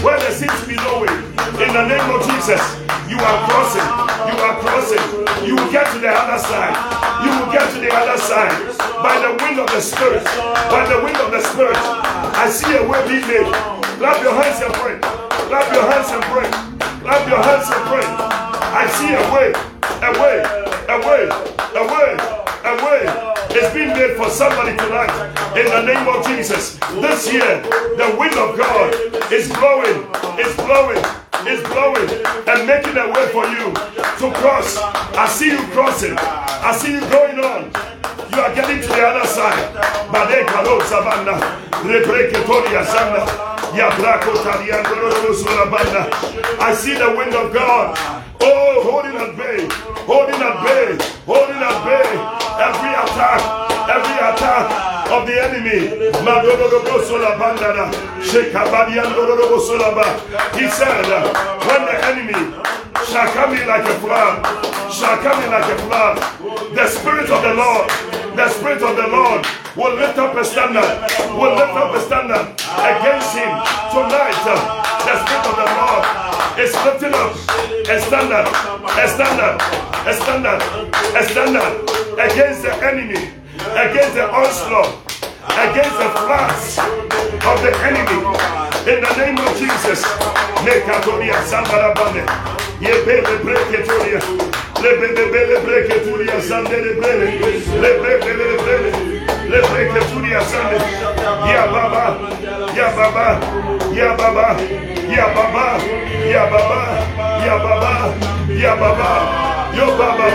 Where there seems to be no way. In the name of Jesus, you are crossing. You are crossing. You will get to the other side. You will get to the other side by the wind of the Spirit. By the wind of the Spirit. I see a way being made. Clap your hands and pray. Clap your hands and pray. Clap your hands and pray. I see a way. A way. A way. A way. A way. It's being made for somebody tonight. In the name of Jesus. This year, the wind of God is blowing. Is blowing. Is blowing and making a way for you to cross. I see you crossing. I see you going on. You are getting to the other side. Bade kalo savana. Rebreke toria sanda. Ya brako taliando roro sura banda. I see the wind of God. Oh, holding at bay. Holding at bay. Holding at bay. Every attack. Every attack of the enemy. He said, when the enemy shall come in like a flood, shall come in like a flood, the Spirit of the Lord, the Spirit of the Lord will lift up a standard, will lift up a standard against him tonight. The Spirit of the Lord is lifting up a standard, a standard, a standard, a standard against the enemy, against the onslaught, against the plans of the enemy. In the name of Jesus, Mekatoria Sandarabane, Yebele Breketoria, Lebele Breketoria Sandere Brele, Lebele Yeah, Baba, Yeah, Baba, Yeah, Baba, Yababa, Yababa, Yababa, Yababa, Yobaba,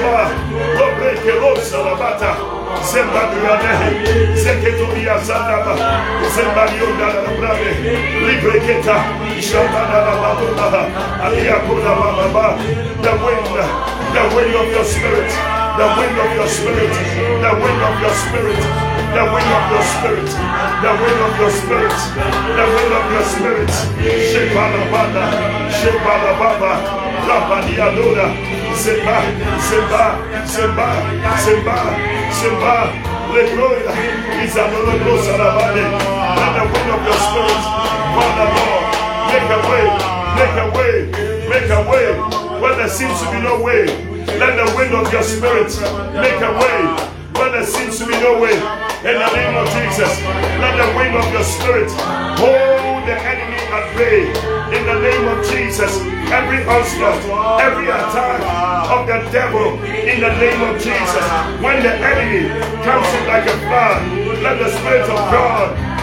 Lobrekelos Alabata. Zembadiane, Zeketoria Zanaba, Zembadiona Brave, Libreketa, Shabana Bababa, Aliakuna Baba, the wind the wind of your spirit, the wind of your spirit, the wind of your spirit, the wind of your spirit, the wind of your spirit, the wind of your spirit, Shebala Bada, Shebala Baba, Rabadiadora, Zemba, Zemba, Zemba, Zemba, Zemba, Legroya, Isabella Rosalabade, let the wind of your spirit, Father Lord, make a way, make a way, make a way, where there seems to be no way, let the wind of your spirit make a way, where there seems to be no way, in the name of Jesus, let the wind of your spirit hold the enemy at bay, in the name of Jesus, every onslaught, every attack of the devil, in the name of Jesus, when the enemy comes in like a flood, let the Spirit of God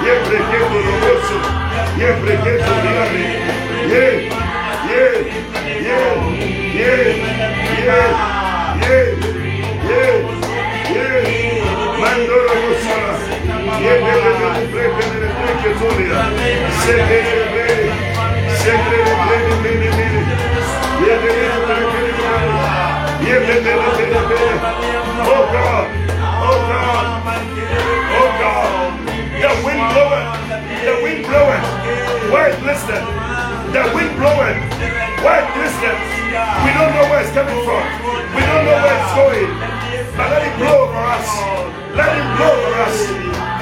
Yebele Brekelo, Yebrekelo Roboso, Yebrekelo Riane, Ye, Ye, Ye, Ye, Ye, Ye, Ye, Ye, Mandoro Rosala, Yebele Brekelo Breketolia, Sebele, Sebele, Sebele, Sebele, Yebele, Yebele, Oh God, oh God. The wind blowing. The wind blowing. Where it listed. The wind blowing. Where it listed. We don't know where it's coming from. We don't know where it's going. But let it blow over us. Let it blow over us.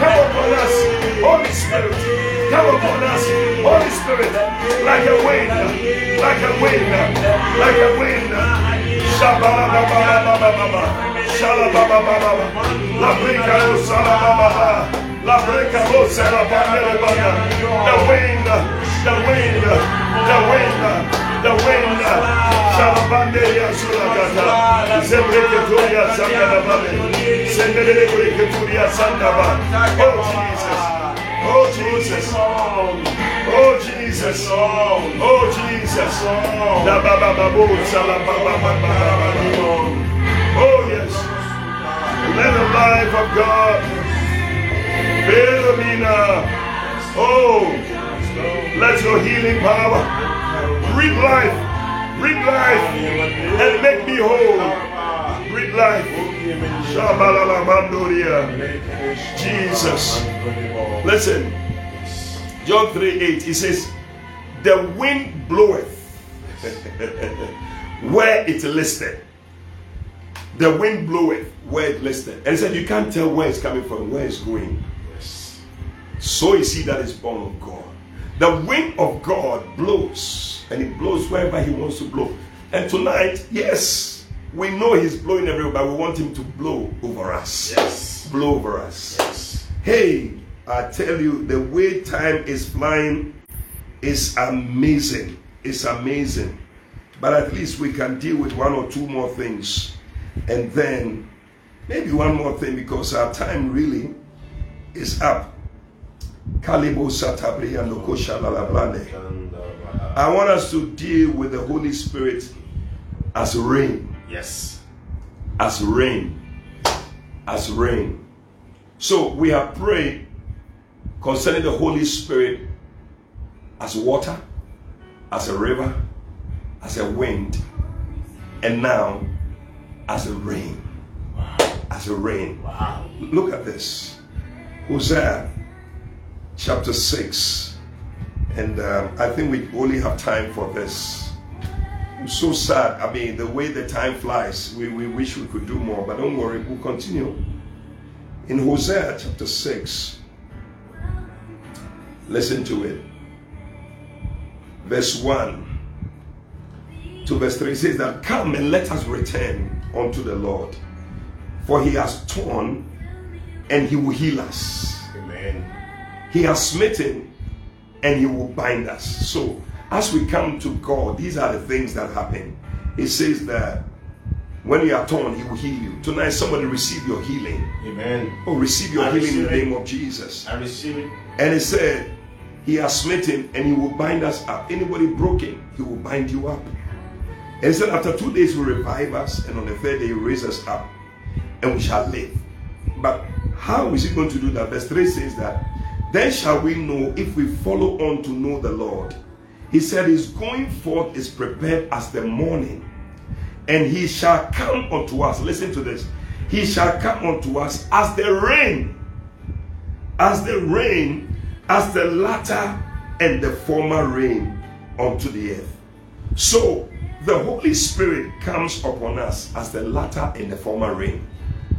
Come upon us, Holy Spirit. Come upon us, Holy Spirit. Like a wind. Like a wind. Like a wind. Shabba-ba-ba-ba-ba-ba-ba. Shabba ba ba ba ba ba. Lafrica, you Shalababa. ba ba ba. La breca lo salababa. The wind, the wind, the wind, the wind. Shalabande ya sulagata. Zebreketuria sandababa. Sendele breketuria sandaba. Oh Jesus. Oh Jesus. Oh Jesus. Oh Jesus. La baba babu salababa. Oh yes. Let the life of God fill. Oh, let your healing power breathe life, breathe life, and make me whole. Breathe life. Jesus. Listen, John 3 8, he says, The wind bloweth *laughs* where it listed. The wind bloweth where it listed. And he said, You can't tell where it's coming from, where it's going. So is he that is born of God. The wind of God blows, and it blows wherever he wants to blow. And tonight, yes, we know he's blowing everywhere, but we want him to blow over us. Yes. Blow over us. Yes. Hey, I tell you, the way time is flying is amazing. It's amazing. But at least we can deal with one or two more things. And then maybe one more thing because our time really is up. I want us to deal with the Holy Spirit as rain. yes. As rain. As rain. So we have prayed concerning the Holy Spirit as water, as a river, as a wind, and now as a rain. As a rain. Wow. Look at this. Hosea chapter 6. And um, I think we only have time for this. I'm so sad. I mean, the way the time flies, we, we wish we could do more, but don't worry, we'll continue. In Hosea chapter 6, listen to it. Verse 1 to verse 3 says that, Come and let us return unto the Lord, for he has torn and he will heal us. Amen. He has smitten and he will bind us. So, as we come to God, these are the things that happen. He says that when you are torn, he will heal you. Tonight, somebody receive your healing. Amen. Oh, receive your I healing in the name of Jesus. I receive it. And he said, He has smitten and He will bind us up. Anybody broken, He will bind you up. And it said, After two days, He will revive us, and on the third day, He will raise us up, and we shall live. But how is He going to do that? Verse 3 says that, Then shall we know if we follow on to know the Lord. He said, His going forth is prepared as the morning, and He shall come unto us. Listen to this. He shall come unto us as the rain as the rain, as the latter and the former rain unto the earth. So the Holy Spirit comes upon us as the latter and the former rain.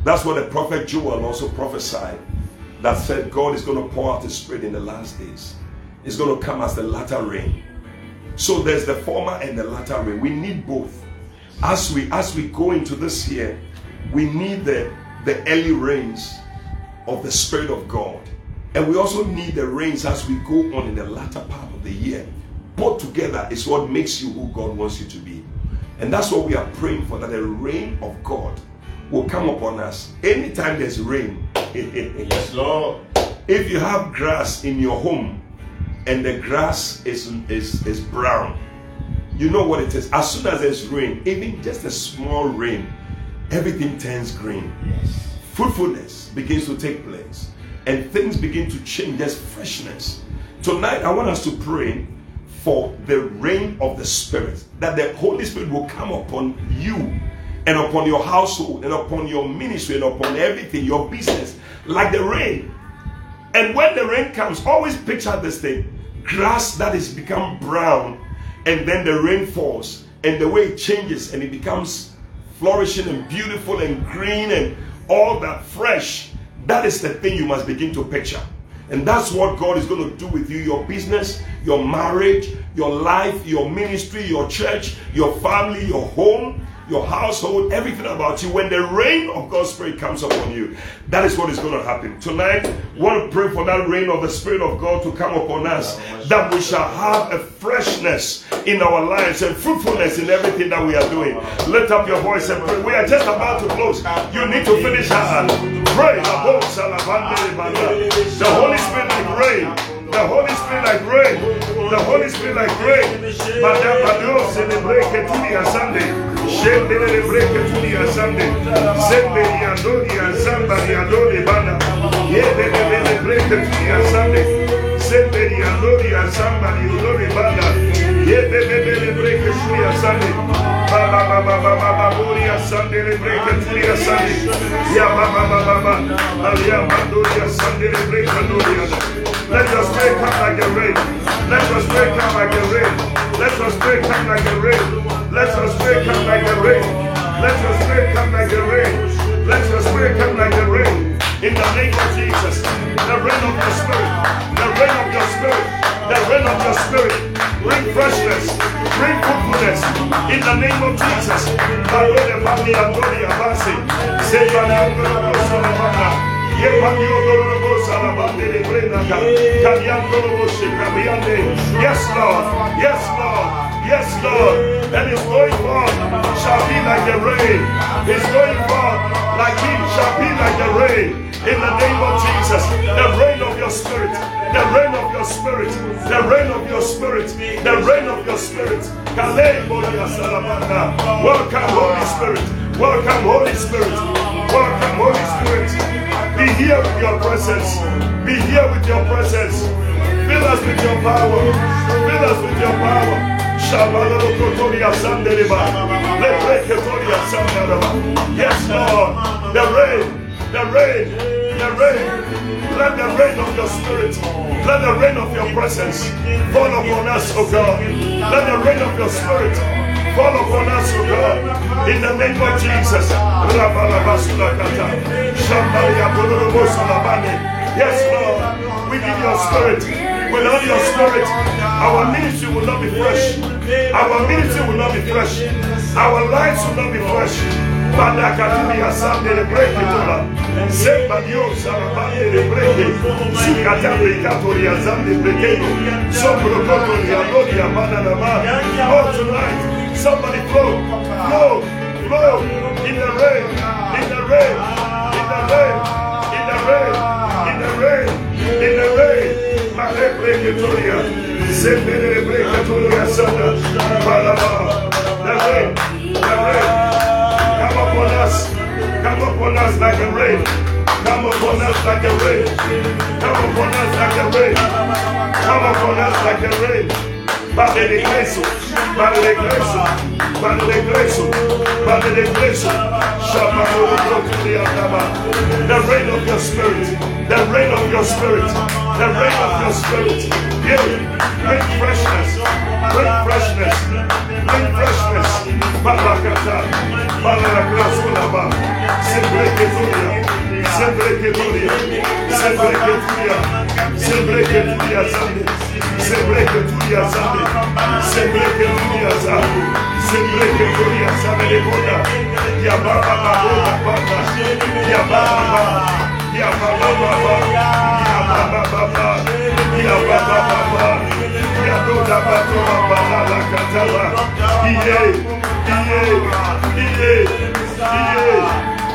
That's what the prophet Joel also prophesied that said God is going to pour out his spirit in the last days. It's going to come as the latter rain. So there's the former and the latter rain. We need both. As we as we go into this year, we need the the early rains of the Spirit of God. And we also need the rains as we go on in the latter part of the year. Both together is what makes you who God wants you to be. And that's what we are praying for that the rain of God will come upon us. Anytime there's rain, *laughs* Yes, Lord. if you have grass in your home and the grass is, is, is brown, you know what it is. As soon as there's rain, even just a small rain, everything turns green Yes. fruitfulness begins to take place and things begin to change. There's freshness. Tonight, I want us to pray for the rain of the Spirit, that the Holy Spirit will come upon you and upon your household and upon your ministry and upon everything, your business, like the rain. And when the rain comes, always picture this thing grass that is become brown, and then the rain falls, and the way it changes and it becomes flourishing and beautiful and green and all that fresh. That is the thing you must begin to picture. And that's what God is going to do with you your business, your marriage, your life, your ministry, your church, your family, your home, your household, everything about you. When the rain of God's Spirit comes upon you, that is what is going to happen. Tonight, we want to pray for that rain of the Spirit of God to come upon us, that we shall have a freshness in our lives and fruitfulness in everything that we are doing. Lift up your voice and pray. We are just about to close. You need to finish hard. Pray. The Holy Spirit like rain. The Holy Spirit like rain. The Holy Spirit like rain. Madabado celebrate Ketulia Sunday. Shende celebrate Ketulia Sunday. Sende Yandoria Samba Yandori Banda. Yende celebrate Ketulia Sunday. Sende Yandoria Samba Yandori Banda. Yende celebrate Ketulia Sunday. Bababuria Sunday, break and Furia Sunday. Yababa Let us break up like a rain. Let us break up like a rain. Let us break up like a rain. Let us break up like a rain. Let us break up like a rain. Let us break up like a rain. In the name of Jesus, the rain of the Spirit, the rain of the Spirit the rain of your spirit, bring freshness, bring fruitfulness. In the name of Jesus. Yes, Lord. Yes, Lord. Yes, Lord. And it's going forth shall be like the rain. It's going forth like him shall be like the rain. In the name of Jesus, the rain of your spirit, the rain of your spirit, the rain of your spirit, the rain of your spirit. Welcome, Holy Spirit. Welcome, Holy Spirit. Welcome, Holy Spirit. Be here with your presence. Be here with your presence. Fill us with your power. Fill us with your power. Sandeleba. Yes, Lord. The rain. The rain. The rain. Let the rain of your spirit. Let the rain of your presence fall upon us, O God. Let the rain of your spirit fall upon us, O God. In the name of Jesus. Yes, Lord. We need your spirit. Without your spirit, our ministry will not be fresh. Our ministry will not be fresh. Our lives will not be fresh. Banda Katumia Sande de Brekitura, Zemba Dios, Arabande de Breki, Sukatambe Katoria Zande Brekeno, Sombro Kotoria Lodia Bananama. Oh, tonight, somebody flow, flow, flow. In the rain, in the rain, in the rain, in the rain, in the rain, in the rain, Mare Breketoria, Zembe de Breketoria Sanda, Balama. The rain, the rain. Come upon us. Come upon us like a rain. Come upon us like a rain. Come upon us like a rain. Come upon us like a rain par el egreso, par el egreso, par el. The rain of your spirit, the rain of your spirit, the rain of your spirit. Bring freshness, bring freshness, bring freshness. Sebreketuria, Sebreketuria, Sebreketuria Zande, Sebreketuria Zande, Sebreketuria Zande, Sebreketuria Zande Boda, Yababa Boda Baba, Yababa Baba, Yababa Baba, Yababa Baba, Yababa Baba, Yaboda Baba Baba La Catala, Iye, Iye, Iye, Iye,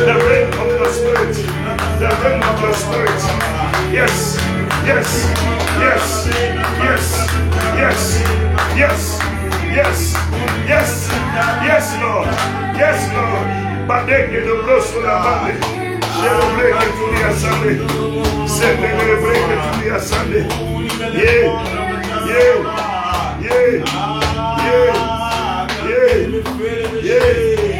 the rain of your spirit, the rain of your spirit. Yes, yes, yes, yes, yes, yes, yes, yes, yes, Lord, yes, Lord. Badeke de brosso la mande, je le breke tu li asande, se le breke tu Turia Sunday. Yeah, yeah, yeah, yeah, yeah, yeah.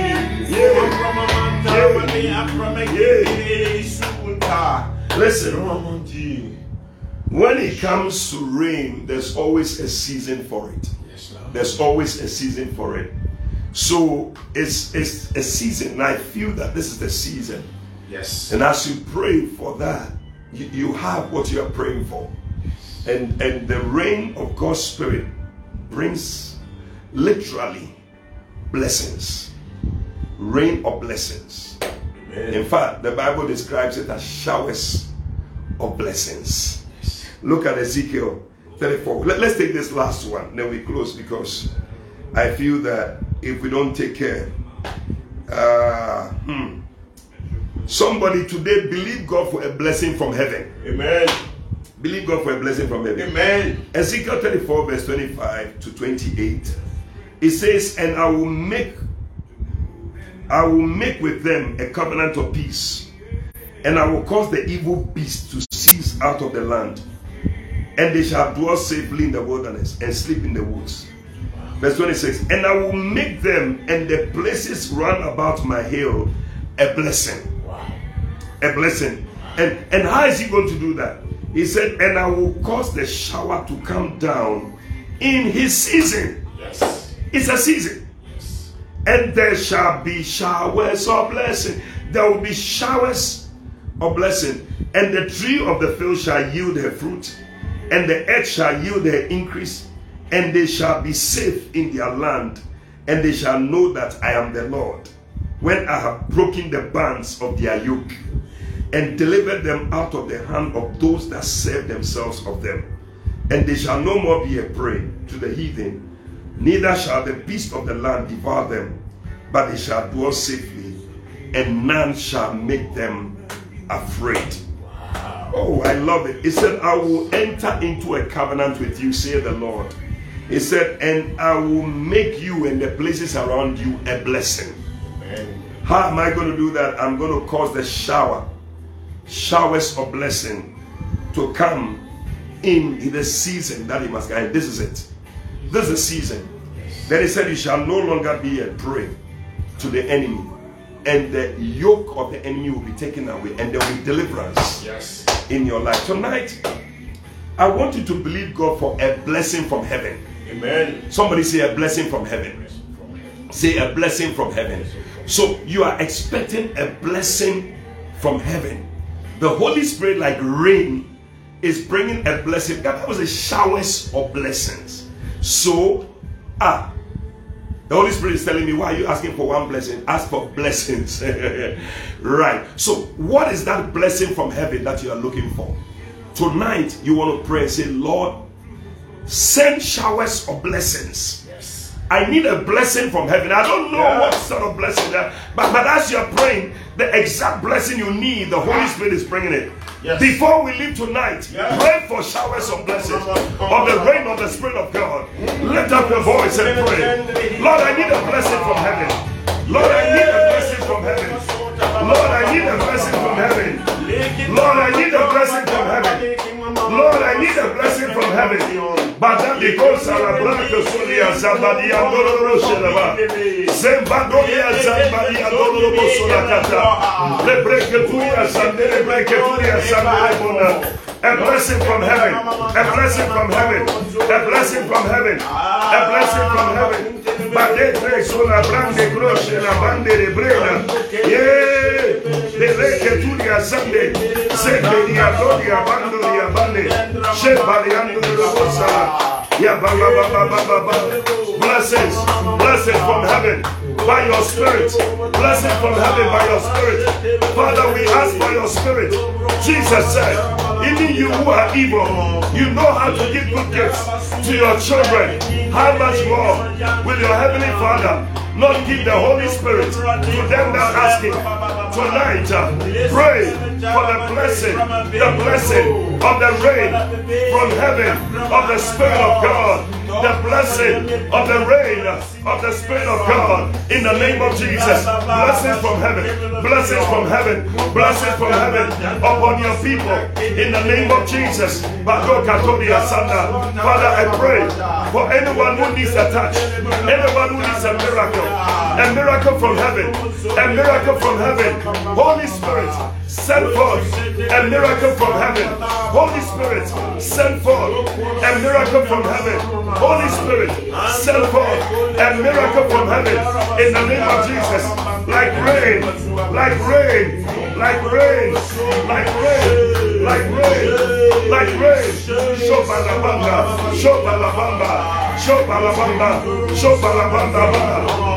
Listen, oh, when it comes to rain, there's always a season for it. There's always a season for it. So it's it's a season. And I feel that this is the season. Yes. And as you pray for that, you, you have what you are praying for. And and the rain of God's Spirit brings literally blessings. Rain of blessings. In fact, the Bible describes it as showers of blessings. Look at Ezekiel 34. Let, us take this last one, then we close because I feel that if we don't take care, uh, hmm, somebody today believe God for a blessing from heaven. Amen. Believe God for a blessing from heaven. Amen. Ezekiel 34, verse 25 to 28. It says, And I will make I will make with them a covenant of peace, and I will cause the evil beast to cease out of the land, and they shall dwell safely in the wilderness and sleep in the woods. Verse 26 And I will make them and the places round about my hill a blessing. A blessing. And, and how is he going to do that? He said, And I will cause the shower to come down in his season. Yes. It's a season. And there shall be showers of blessing. There will be showers of blessing. And the tree of the field shall yield her fruit, and the earth shall yield her increase, and they shall be safe in their land, and they shall know that I am the Lord, when I have broken the bands of their yoke, and delivered them out of the hand of those that serve themselves of them. And they shall no more be a prey to the heathen, neither shall the beast of the land devour them, but they shall dwell safely, and none shall make them afraid. Oh, I love it. He said, I will enter into a covenant with you, say the Lord. He said, and I will make you and the places around you a blessing. Amen. How am I going to do that? I'm going to cause the shower, showers of blessing to come in the season that he must get. And this is it. This is the season. Then he said, You shall no longer be a prey to the enemy, and the yoke of the enemy will be taken away, and there will be deliverance Yes. in your life. Tonight, I want you to believe God for a blessing from heaven. Amen. Somebody say a blessing from heaven. Say a blessing from heaven. So you are expecting a blessing from heaven. The Holy Spirit, like rain, is bringing a blessing. God, That was a showers of blessings. So, ah, the Holy Spirit is telling me, why are you asking for one blessing? Ask for blessings. *laughs* right. So, what is that blessing from heaven that you are looking for? Tonight, you want to pray and say, Lord, send showers of blessings. Yes. I need a blessing from heaven. I don't know Yeah. what sort of blessing that, but but as you're praying, the exact blessing you need, the Holy Spirit is bringing it. Yes. Before we leave tonight, Yeah. pray for showers of blessings, of the rain of the Spirit of God. Lift up your voice and pray. Lord, I need a blessing from heaven. Lord, I need a blessing from heaven. Lord, I need a blessing from heaven. Lord, I need a blessing from heaven. Lord, I need a blessing from heaven. Badami kosa la blanca solia zabadi andoro shelaba. Zembadonia zambadi andoro bosola kata. Le breke tuya zandere breke tuya zandere bona. A blessing from heaven. A blessing from heaven. A blessing from heaven. A blessing from heaven. Badete sola brande groshe la bande de brena. Yeah. Le breke tuya zande. Zembedia donia bandonia bande. Shebali andoro bosa. Yeah, ba, ba, ba, ba, ba, ba, ba. Blessings, blessings from heaven by your spirit. Blessings from heaven by your spirit. Father, we ask for your spirit. Jesus said, even you who are evil, you know how to give good gifts to your children. How much more will your heavenly Father not give the Holy Spirit to them that ask Him? Tonight, uh, pray for the blessing, the blessing of the rain from heaven of the Spirit of God the blessing of the rain of the Spirit of God in the name of Jesus. Blessings from heaven, blessings from heaven, blessings from heaven upon your people in the name of Jesus. Father, I pray for anyone who needs a touch, anyone who needs a miracle, a miracle from heaven, a miracle from heaven. Holy Spirit, send forth a miracle from heaven. Holy Spirit, send forth a miracle from heaven. Holy Spirit, send forth a miracle from heaven in the name of Jesus. Like rain, like rain, like rain, like rain, like rain, like rain. Shobalabamba, shobalabamba, shobalabamba, shobalabamba,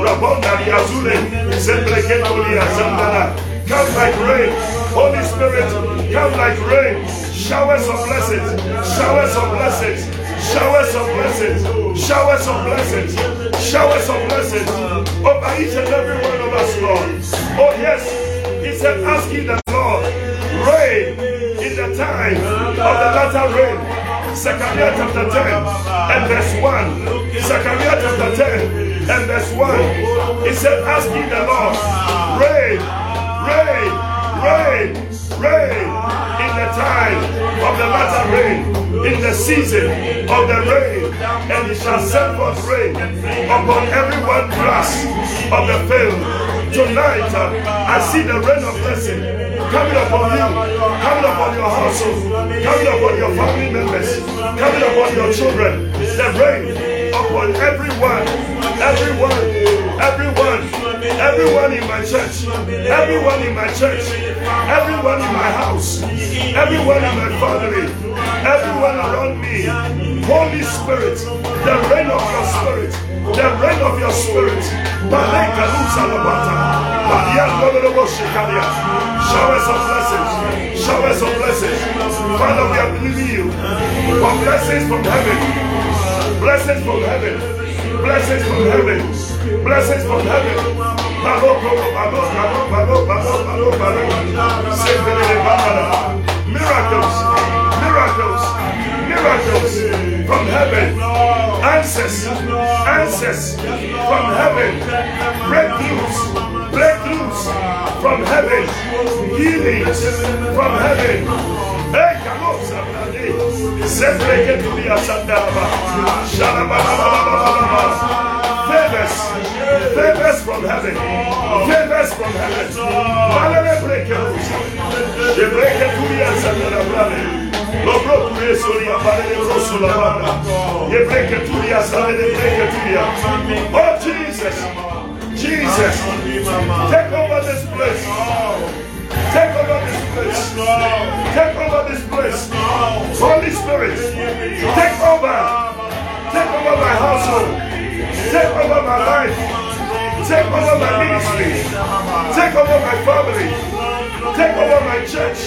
rabonda liazule, zembreketolia zambala. Come like rain, Holy Spirit, come like rain. Showers of blessings, showers of blessings, showers of blessings, showers of blessings, showers of blessings over each and every one of us, Lord. Oh, yes, He said, asking the Lord, rain in the time of the latter rain. Zechariah chapter 10 and verse 1. Zechariah chapter 10 and verse 1. He said, asking the Lord, rain, rain, rain, rain in the time of the latter rain, in the season of the rain, and it shall send forth rain upon every one grass of the field. Tonight, uh, I see the rain of blessing coming upon you, coming upon your household, coming upon your family members, coming upon your children. The rain upon everyone, everyone, everyone, everyone in my church, everyone in my church, everyone in my house, everyone in my family, everyone around me. Holy Spirit, the rain of your spirit, the rain of your spirit. Showers of blessings, showers of blessings. Father, we are believing you. For blessings from heaven, blessings from heaven, blessings from heaven, blessings from heaven. Miracles, miracles, miracles from heaven. Answers, answers from heaven. Breakthroughs, breakthroughs from heaven. Healings from heaven. Hey, Zebreke to be a Sandaba. Shalabalabalabalaba. Favors, favors from heaven, favors from heaven. Malele breakers, the breaker to be a Sandaba. Lobro tu eso li apare rosso la banda. Ye breaker to be a Sandaba, breaker to be a. Oh Jesus, Jesus, take over this place. Take over this place. Take over this place. Holy Spirit, take over. Take over my household. Take over my life. Take over my ministry. Take over my family. Take over my church.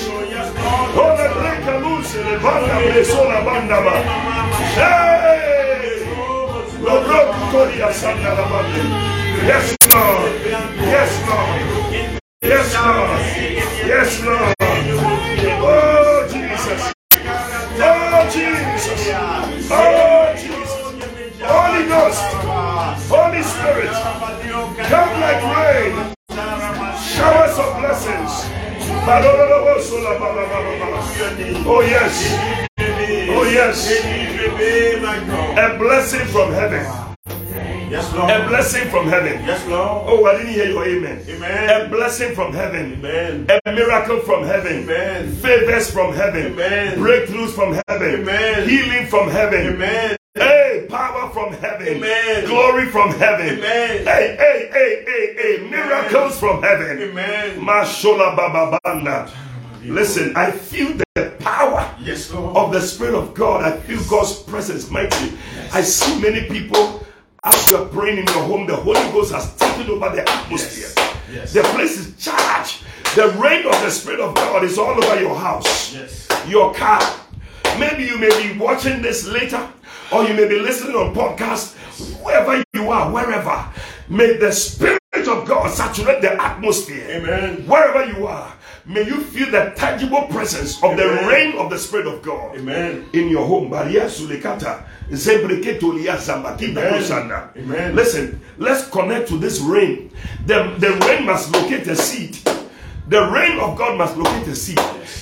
Holy break a loose in the banda Bandaba. Hey! Lobro Victoria Santa Yes, Lord. Yes, Lord. Yes, Lord. Yes, Lord. Oh, Jesus. Oh, Jesus. Oh, Jesus. Holy Ghost. Holy Spirit. Come like rain. Showers of blessings. Oh, yes. Oh, yes. A blessing from heaven. Yes, Lord. A blessing from heaven. Yes, Lord. Oh, I didn't hear your amen. Amen. A blessing from heaven. Amen. A miracle from heaven. Amen. Favors from heaven. Amen. Breakthroughs from heaven. Amen. Healing from heaven. Amen. Hey, power from heaven. Amen. Glory from heaven. Amen. Hey, hey, hey, hey, hey. Miracles from heaven. Amen. Mashola Baba Banda. Listen, I feel the power Yes, Lord. of the Spirit of God. I feel God's presence mighty. I see many people as you are praying in your home, the Holy Ghost has taken over the atmosphere. Yes. The place is charged. The rain of the Spirit of God is all over your house, Yes. your car. Maybe you may be watching this later, or you may be listening on podcast. Wherever you are, wherever, may the Spirit of God saturate the atmosphere. Amen. Wherever you are, May you feel the tangible presence of the Amen. reign of the Spirit of God Amen. in your home. Maria Sulekata, Zebreketolia Zambakita Amen. Amen. Listen, let's connect to this rain. The, the rain must locate a seed. The rain of God must locate a seed.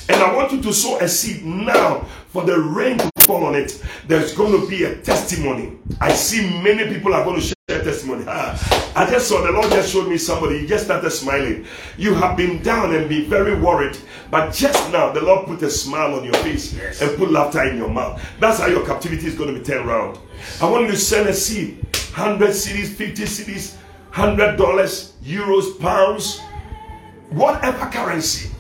And I want you to sow a seed now for the rain to fall on it. There's going to be a testimony. I see many people are going to share testimony. Ah, I just saw the Lord just showed me somebody. He just started smiling. You have been down and been very worried. But just now, the Lord put a smile on your face Yes. and put laughter in your mouth. That's how your captivity is going to be turned around. I want you to send a seed 100 cedis, 50 cedis, $100, dollars, euros, pounds, whatever currency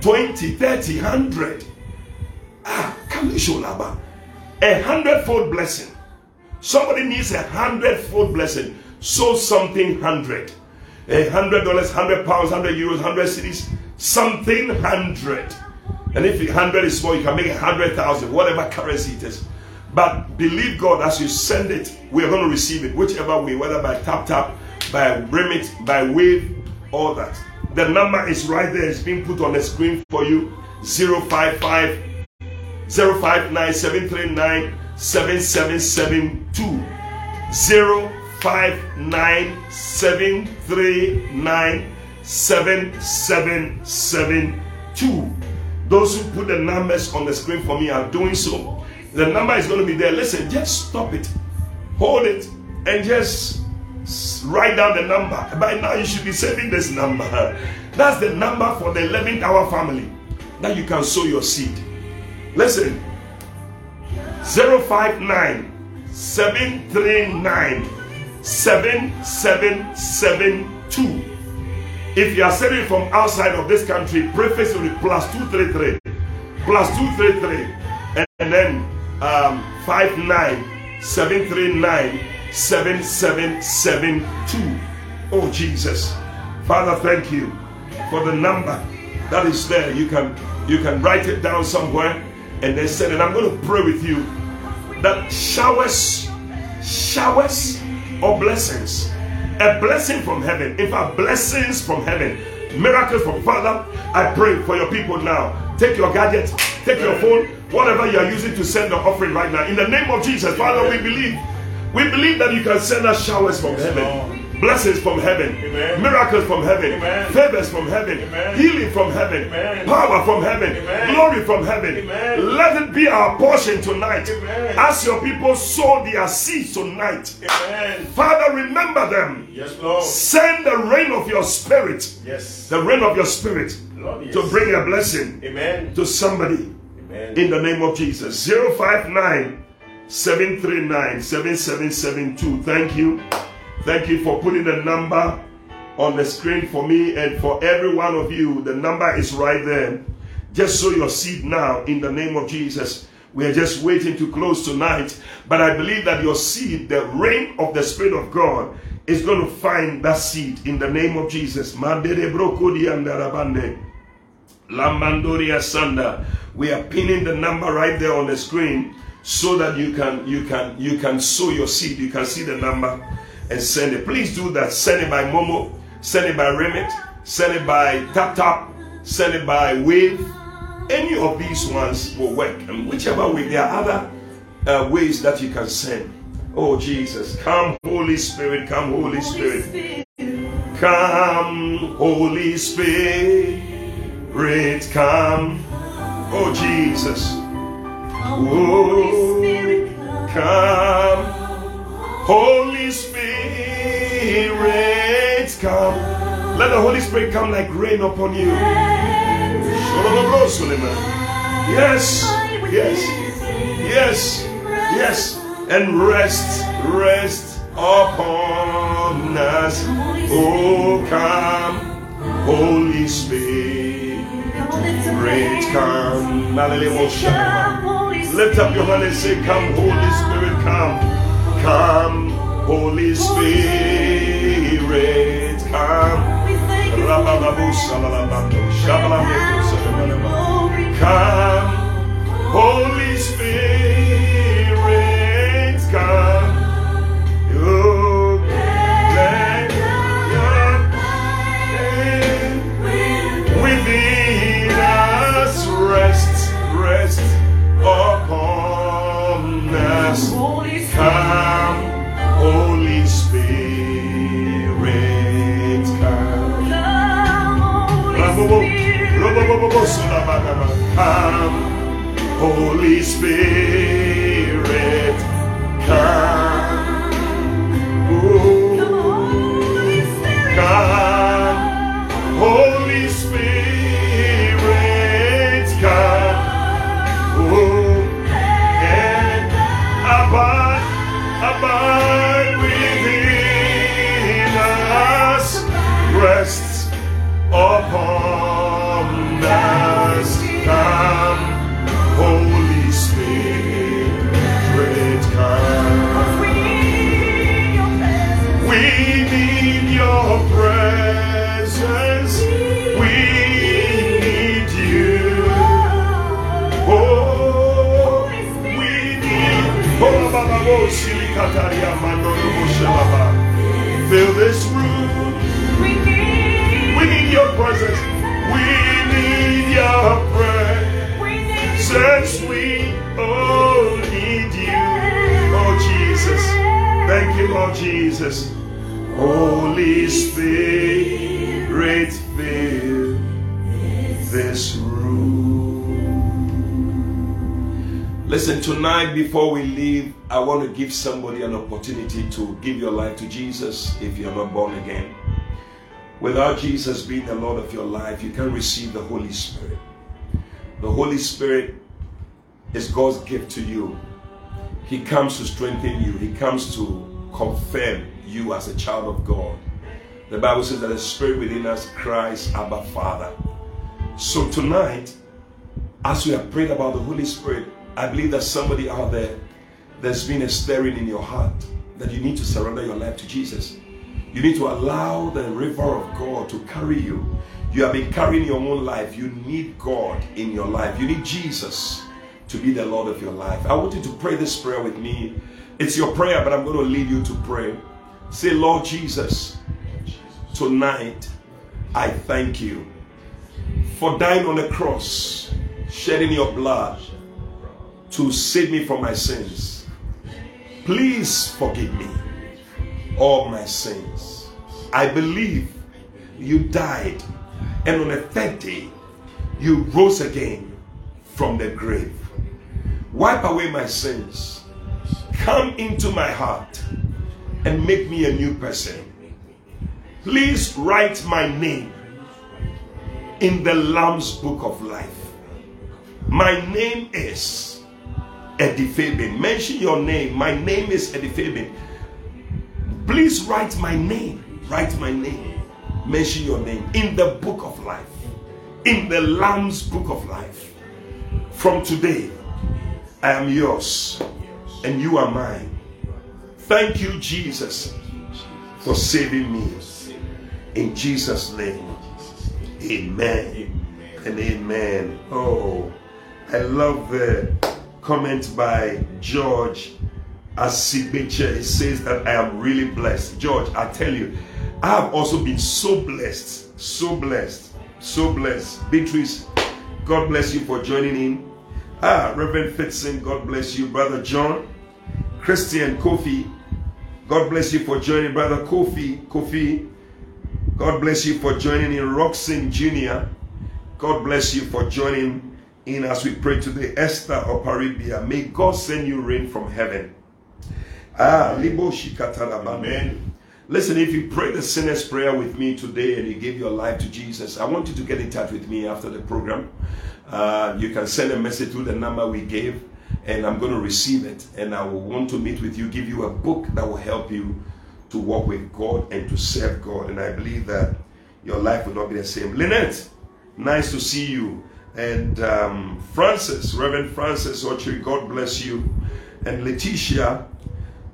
20 30 100 ah a hundredfold blessing. Somebody needs a hundredfold blessing. So something hundred. A hundred dollars hundred pounds hundred euros hundred cedis something hundred. And if hundred is small you can make a hundred thousand whatever currency it is. But believe god as you send it we are going to receive it whichever way whether by tap tap by remit by wave all that. The number is right there it's being put on the screen for you. 055 059 739 7772 059 739 7772 those who put the numbers on the screen for me are doing so. The number is going to be there. Listen just stop it. Hold it and just write down the number. By now you should be saving this number. *laughs* That's the number for the 11th hour family that you can sow your seed listen. 059 739 7772 if you are sending from outside of this country will be plus 233 plus 233 and, and then um 59 739 7772 oh jesus. Father thank you for the number that is there. You can you can write it down somewhere and then send And i'm going to pray with you that showers showers of blessings. A blessing from heaven. In fact blessings from heaven. Miracles from father. I pray for your people now. Take your gadget take your phone whatever you are using to send the offering right now. In the name of jesus father we believe. We believe that you can send us showers from heaven. Blessings from heaven Amen. miracles from heaven Amen. favors from heaven Amen. healing from heaven power from heaven Amen. glory from heaven Amen. let it be our portion tonight Amen. as your people sow their seeds tonight Amen. father remember them Yes, Lord. send the rain of your spirit Yes. the rain of your spirit Lord, yes. to bring a blessing Amen. to somebody Amen. in the name of Jesus. 059 739 7772. Thank you. Thank you for putting the number on the screen for me and for every one of you. The number is right there. Just sow your seed now in the name of Jesus. We are just waiting to close tonight, but I believe that your seed, the rain of the Spirit of God, is going to find that seed in the name of Jesus. Lamandoria Sanda. We are pinning the number right there on the screen so that you can you can you can sow your seed. You can see the number and send it. Please do that. Send it by Momo, send it by Remit, send it by Tap Tap, send it by Wave. Any of these ones will work. And whichever way, there are other uh, ways that you can send. Oh Jesus, come Holy Spirit, come Holy Spirit. Come, Holy Spirit, come. Oh, Jesus. Oh, come, Holy Spirit, come. Let the Holy Spirit come like rain upon you. Yes, yes, yes, yes, and rest, rest upon us. Oh, come, Holy Spirit, Great. come. Lift up your hand and say, Come, Holy Spirit, come. Come, Holy Spirit, come. Come, Holy Spirit, Come, Holy Spirit, come. Ooh. Fill this room. We need your presence. We need your presence. We all need you. Oh, Jesus. Thank you, Lord Jesus. Holy Spirit, fill this room. Listen, tonight before we leave, I want to give somebody an opportunity to give your life to Jesus if you're not born again. Without Jesus being the Lord of your life, you can't receive the Holy Spirit. The Holy Spirit is God's gift to you. He comes to strengthen you, He comes to confirm you as a child of God. The Bible says that the Spirit within us cries, Abba Father. So tonight, as we have prayed about the Holy Spirit, I believe that somebody out there, there's been a stirring in your heart that you need to surrender your life to Jesus. You need to allow the river of God to carry you. You have been carrying your own life. You need God in your life. You need Jesus to be the Lord of your life. I want you to pray this prayer with me. It's your prayer, but I'm going to lead you to pray. Say, Lord Jesus, tonight I thank you for dying on the cross, shedding your blood to save me from my sins. Please forgive me all my sins. I believe you died, and on the third day, you rose again from the grave. Wipe away my sins. Come into my heart and make me a new person. Please write my name in the Lamb's Book of Life. My name is Eddie Fabian. Mention your name. My name is Eddie Fabian. Please write my name. Write my name. Mention your name in the book of life. In the Lamb's book of life. From today, I am yours and you are mine. Thank you, Jesus, for saving me. In Jesus' name, amen and amen. Oh, I love the comment by George Asibeche. It says that I am really blessed. George, I tell you, I have also been so blessed, so blessed, so blessed. Beatrice, God bless you for joining in. Ah, Reverend Fitzson, God bless you. Brother John, Christian Kofi, God bless you for joining. Brother Kofi, Kofi, God bless you for joining in. Roxanne Jr., God bless you for joining in as we pray today. Esther of Arabia, may God send you rain from heaven. Ah, Libo Amen. Listen, if you pray the sinner's prayer with me today and you give your life to Jesus, I want you to get in touch with me after the program. Uh, you can send a message through the number we gave, and I'm going to receive it. And I will want to meet with you, give you a book that will help you to walk with God and to serve God. And I believe that your life will not be the same. Lynette, nice to see you. And um, Francis, Reverend Francis Ochi, God bless you. And Letitia,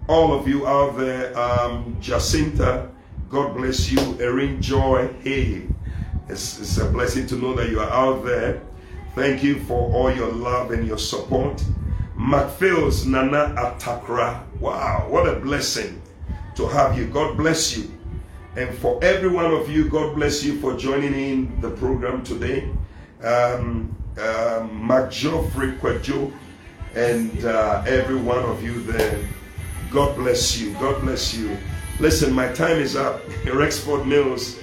all of you out there, um, Jacinta, God bless you. Erin Joy, hey, it's, it's a blessing to know that you are out there. Thank you for all your love and your support. MacPhail's Nana Atakra, wow, what a blessing to have you. God bless you. And for every one of you, God bless you for joining in the program today. Um, uh, Mark Geoffrey Kwejo, and uh, every one of you there. God bless you. God bless you. Listen, my time is up. *laughs* Rexford Mills,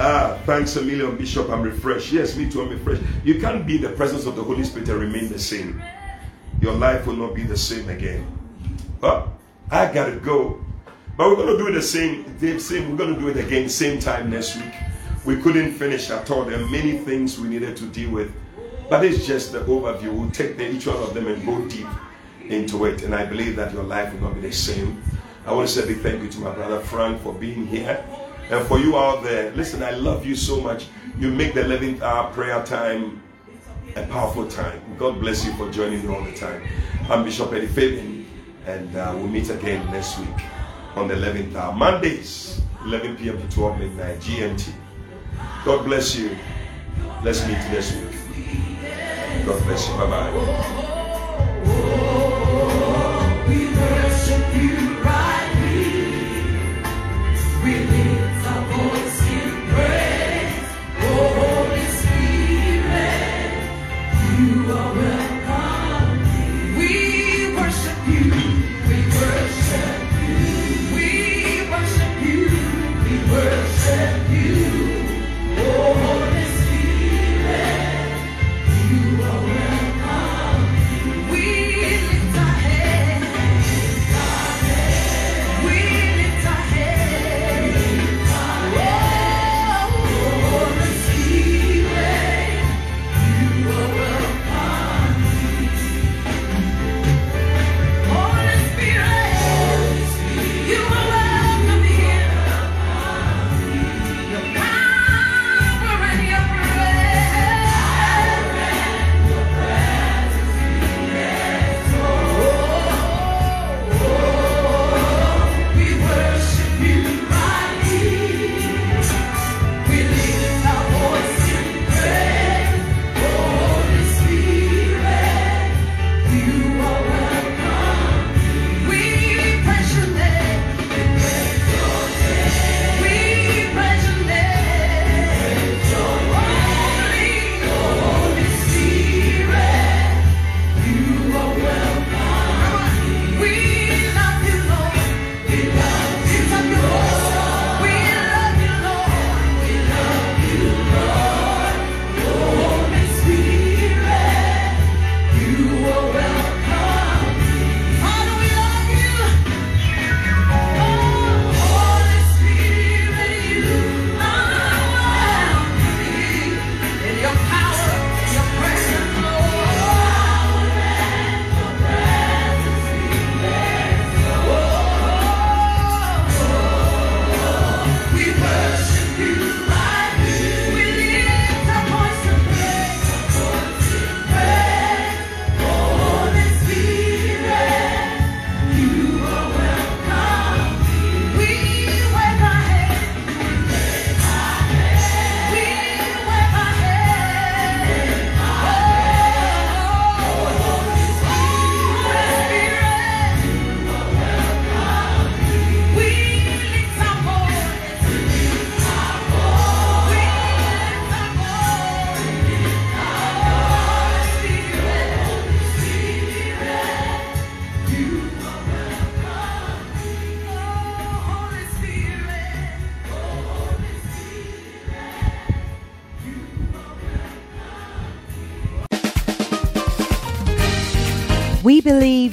Ah, thanks a million, Bishop. I'm refreshed. Yes, me too. I'm refreshed. You can't be in the presence of the Holy Spirit and remain the same. Your life will not be the same again. Oh, I gotta go. But we're gonna do it the same, same. We're gonna do it again, same time next week. We couldn't finish at all. There are many things we needed to deal with, but it's just the overview. We'll take the, each one of them and go deep into it. And I believe that your life will not be the same. I want to say a big thank you to my brother Frank for being here. And for you out there, listen, I love you so much. You make the 11th hour prayer time a powerful time. God bless you for joining me all the time. I'm Bishop Eddie Fabian, and uh, we'll meet again next week on the 11th hour. Mondays, 11 p.m. to 12 midnight GMT. God bless you. Let's meet next week. God bless you. Bye bye.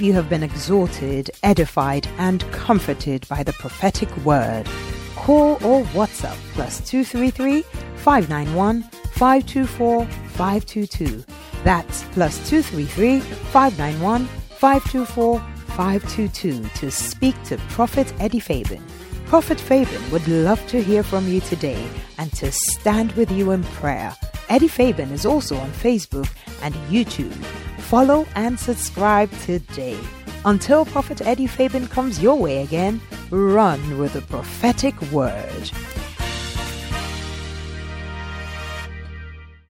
You have been exhorted, edified, and comforted by the prophetic word. Call or WhatsApp plus 233 591 524 522. That's plus 233 591 524 522 to speak to Prophet Eddie Fabian. Prophet Fabian would love to hear from you today and to stand with you in prayer. Eddie Fabian is also on Facebook and YouTube. Follow and subscribe today. Until Prophet Eddie Fabian comes your way again, run with the prophetic word.